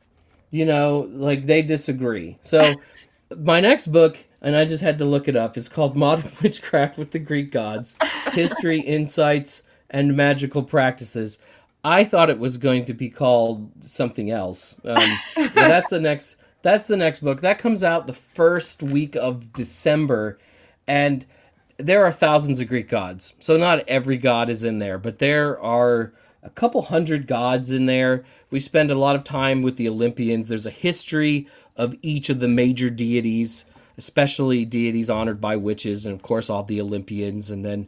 you know, like they disagree. So my next book, and I just had to look it up, It's called Modern Witchcraft with the Greek Gods: History, Insights, and Magical Practices. I thought it was going to be called something else. Um, that's the next. That's the next book. That comes out the first week of December, and there are thousands of Greek gods. So not every god is in there, but there are a couple hundred gods in there. We spend a lot of time with the Olympians. There's a history of each of the major deities, especially deities honored by witches, and of course all the Olympians, and then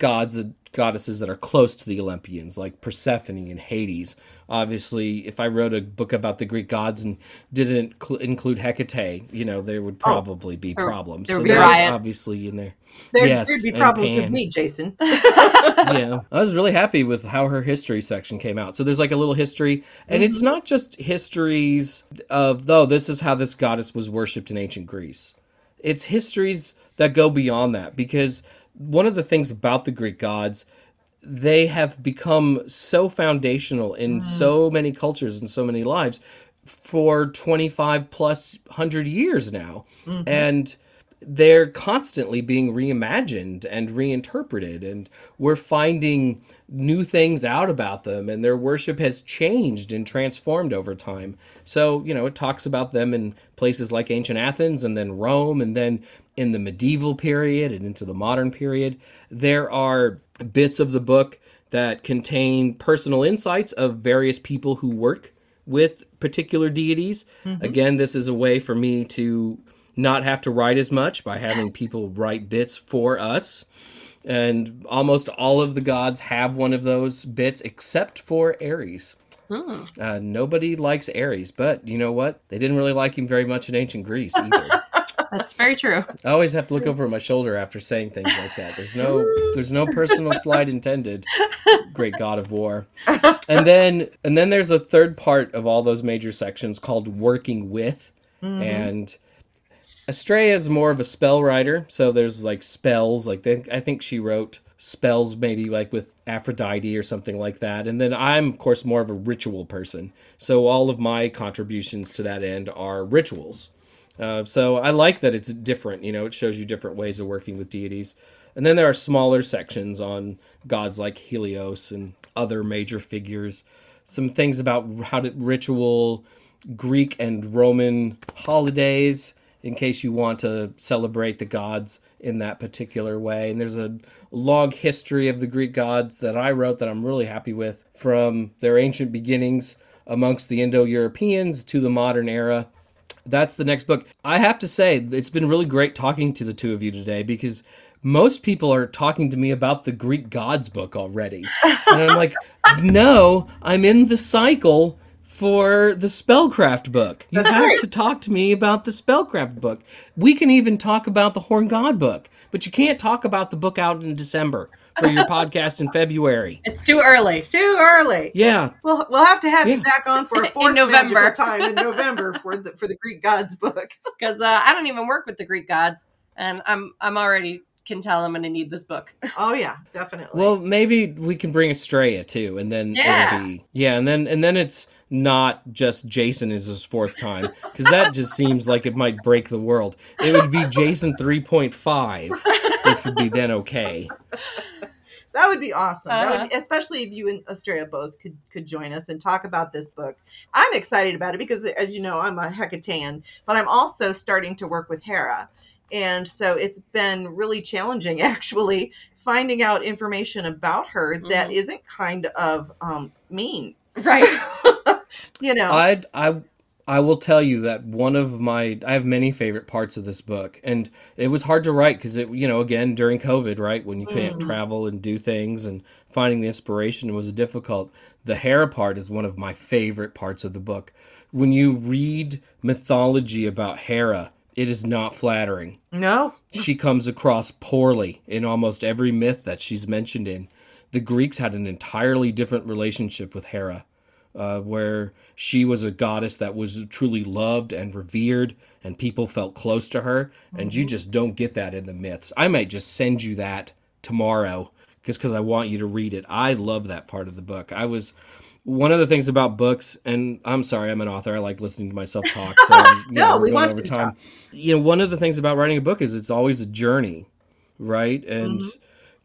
gods and goddesses that are close to the Olympians, like Persephone and Hades. Obviously, if I wrote a book about the Greek gods and didn't cl- include Hecate, you know, there would oh, probably be problems. there so that's riots. obviously in there. There, Yes, there'd be problems with me, Jason. yeah, I was really happy with how her history section came out. So there's like a little history, and it's mm-hmm. not just histories of though this is how this goddess was worshipped in ancient Greece. It's histories that go beyond that because one of the things about the Greek gods they have become so foundational in mm. so many cultures and so many lives for 25 plus 100 years now. Mm-hmm. And they're constantly being reimagined and reinterpreted and we're finding new things out about them and their worship has changed and transformed over time. So you know it talks about them in places like ancient athens and then rome and then in the medieval period and into the modern period. There are bits of the book that contain personal insights of various people who work with particular deities. Mm-hmm. Again this is a way for me to not have to write as much by having people write bits for us. And almost all of the gods have one of those bits except for Ares. Uh, nobody likes Ares, but you know what? They didn't really like him very much in ancient Greece either. That's very true. I always have to look over my shoulder after saying things like that. There's no there's no personal slight intended. Great god of war. And then and then there's a third part of all those major sections called working with and Astrea is more of a spell writer, so there's like spells. Like they, I think she wrote spells maybe like with Aphrodite or something like that. And then I'm of course more of a ritual person, so all of my contributions to that end are rituals. Uh, so I like that it's different. You know, it shows you different ways of working with deities. And then there are smaller sections on gods like Helios and other major figures. Some things about how to ritual Greek and Roman holidays in case you want to celebrate the gods in that particular way. And there's a long history of the Greek gods that I wrote that I'm really happy with from their ancient beginnings amongst the Indo Europeans to the modern era. That's the next book. I have to say, it's been really great talking to the two of you today because most people are talking to me about the Greek gods book already. And I'm like, no, I'm in the cycle for the spellcraft book. You That's have right. to talk to me about the spellcraft book. We can even talk about the Horned God book, but you can't talk about the book out in December for your podcast in February. It's too early. It's too early. Yeah. We'll, we'll have to have you back on for a In fourth November. magical time in November for the for the Greek gods book. because uh, I don't even work with the Greek gods, and I'm I'm already can tell I'm going to need this book. Oh yeah, definitely. Well, maybe we can bring Astrea too, and then Yeah. it'll be yeah, and then and then it's not just Jason is his fourth time because that just seems like it might break the world. It would be Jason three point five, which would be then okay. that would be awesome. Uh-huh. would be, especially if you and Astrea both could could join us and talk about this book. I'm excited about it because, as you know, I'm a Hecatean, but I'm also starting to work with Hera, and so it's been really challenging actually finding out information about her that Mhm. isn't kind of um, mean. Right. You know, I I I will tell you that one of my I have many favorite parts of this book, and it was hard to write because it you know again during COVID right when you can't Mhm. travel and do things and finding the inspiration was difficult. The Hera part is one of my favorite parts of the book. When you read mythology about Hera, it is not flattering. no, She comes across poorly in almost every myth that she's mentioned in. The Greeks had an entirely different relationship with Hera, uh, where she was a goddess that was truly loved and revered, and people felt close to her. And you just don't get that in the myths. I might just send you that tomorrow just because I want you to read it. I love that part of the book. I was one of the things about books, and I'm sorry, I'm an author. I like listening to myself talk. So you No, know, we want over time. You know, one of the things about writing a book is it's always a journey, right? And Mhm.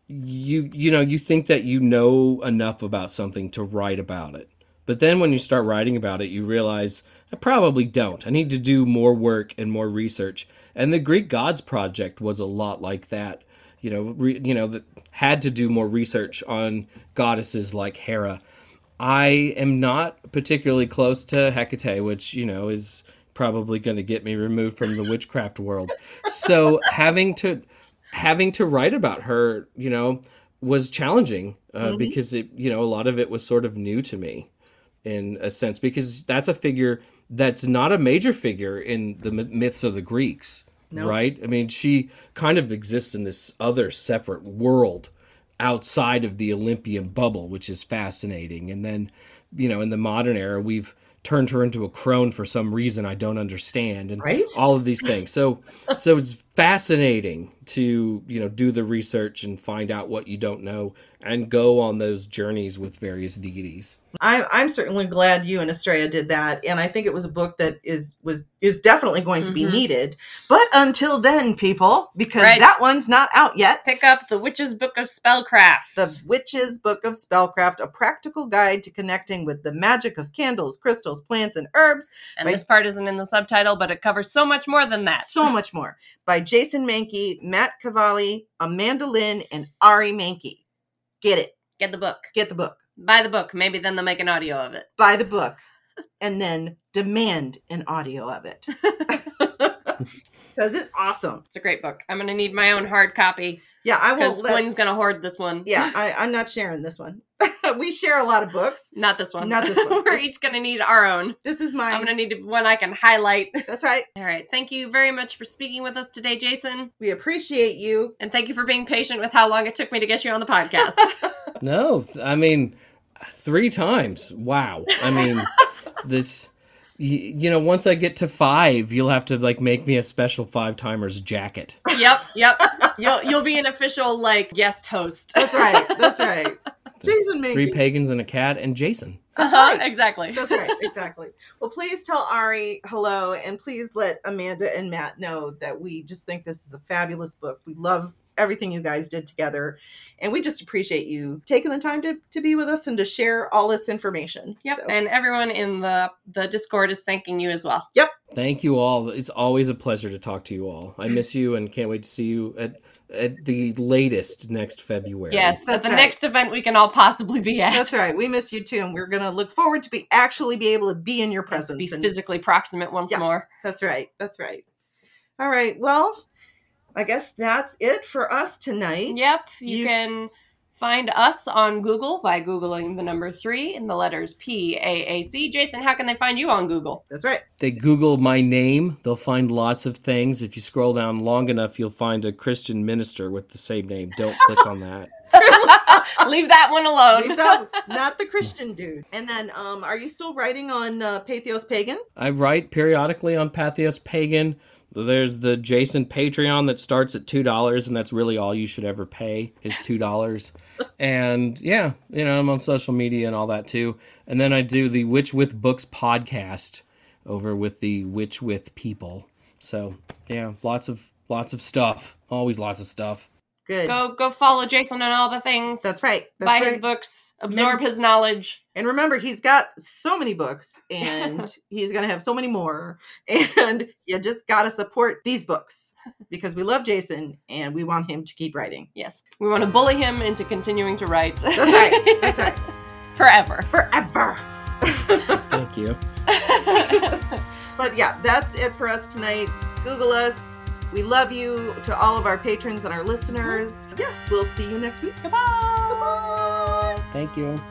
you you know you think that you know enough about something to write about it, but then when you start writing about it, you realize I probably don't. I need to do more work and more research. And the Greek Gods project was a lot like that. You know, re, you know that had to do more research on goddesses like Hera. I am not particularly close to Hecate, which, you know, is probably going to get me removed from the witchcraft world. So having to having to write about her, you know, was challenging uh, Mhm. because it, you know, a lot of it was sort of new to me in a sense because that's a figure that's not a major figure in the myths of the Greeks, No. right? I mean, she kind of exists in this other separate world outside of the Olympian bubble, which is fascinating. And then, you know, in the modern era, we've turned her into a crone for some reason I don't understand, and Right? all of these things. So, so it's fascinating to you know do the research and find out what you don't know, and go on those journeys with various deities. I, I'm certainly glad you and Astrea did that, and I think it was a book that is was is definitely going to be Mhm. needed. But until then, people, because Right. that one's not out yet. Pick up the Witch's Book of Spellcraft. The Witch's Book of Spellcraft, a practical guide to connecting with the magic of candles, crystals, plants, and herbs. and by- this part isn't in the subtitle, but it covers so much more than that. So much more. By Jason Mankey, Matt Cavalli, Amanda Lynn, and Ari Mankey. Get it. Get the book. Get the book. Buy the book. Maybe then they'll make an audio of it. Buy the book. And then demand an audio of it. Because it's awesome. It's a great book. I'm going to need my own hard copy Yeah, I will. because Let, going to hoard this one. yeah, I, I'm not sharing this one. we share a lot of books. Not this one. Not this one. We're This- each going to need our own. This is mine. I'm going to need one I can highlight. That's right. All right. Thank you very much for speaking with us today, Jason. We appreciate you. And thank you for being patient with how long it took me to get you on the podcast. No, I mean, three times. Wow. I mean, this. You, you know, once I get to five, you'll have to like make me a special five timers jacket. yep. Yep. You'll you'll be an official like guest host. That's right. That's right. Jason Mankey. Three pagans and a cat and Jason. That's Uh-huh, right. Exactly. That's right, exactly. Well, please tell Ari hello, and please let Amanda and Matt know that we just think this is a fabulous book. We love everything you guys did together, and we just appreciate you taking the time to, to be with us and to share all this information. Yep. So, And everyone in the the Discord is thanking you as well. Thank you all. It's always a pleasure to talk to you all. I miss you and can't wait to see you at at the latest next February. Yes, at That's the right. next event we can all possibly be at. That's right. We miss you too, and we're gonna look forward to be actually be able to be in your Yes, presence. be and- physically proximate once Yeah. more. That's right. That's right. All right. Well, I guess that's it for us tonight. Yep, you, You- can find us on Google by googling the number three and the letters P A A C. Jason, how can they find you on Google? That's right. They Google my name, they'll find lots of things. If you scroll down long enough, you'll find a Christian minister with the same name. Don't click on that. Leave that one alone. Leave that- not the Christian dude. And then, um, are you still writing on uh, Patheos Pagan? I write periodically on Patheos Pagan. There's the Jason Patreon that starts at two dollars, and that's really all you should ever pay is two dollars. and yeah, you know I'm on social media and all that too. And then I do the Witch with Books podcast over with the Witch with People. So yeah, lots of lots of stuff. Always lots of stuff. Good. Go go follow Jason on all the things. That's right. That's Buy right. his books, absorb his knowledge. And remember, he's got so many books, and he's gonna have so many more. And you just gotta support these books because we love Jason and we want him to keep writing. Yes. We want to bully him into continuing to write. That's right. That's right. Forever. Forever. Thank you. But yeah, that's it for us tonight. Google us. We love you to all of our patrons and our listeners. Yeah, we'll see you next week. Goodbye. Bye. Thank you.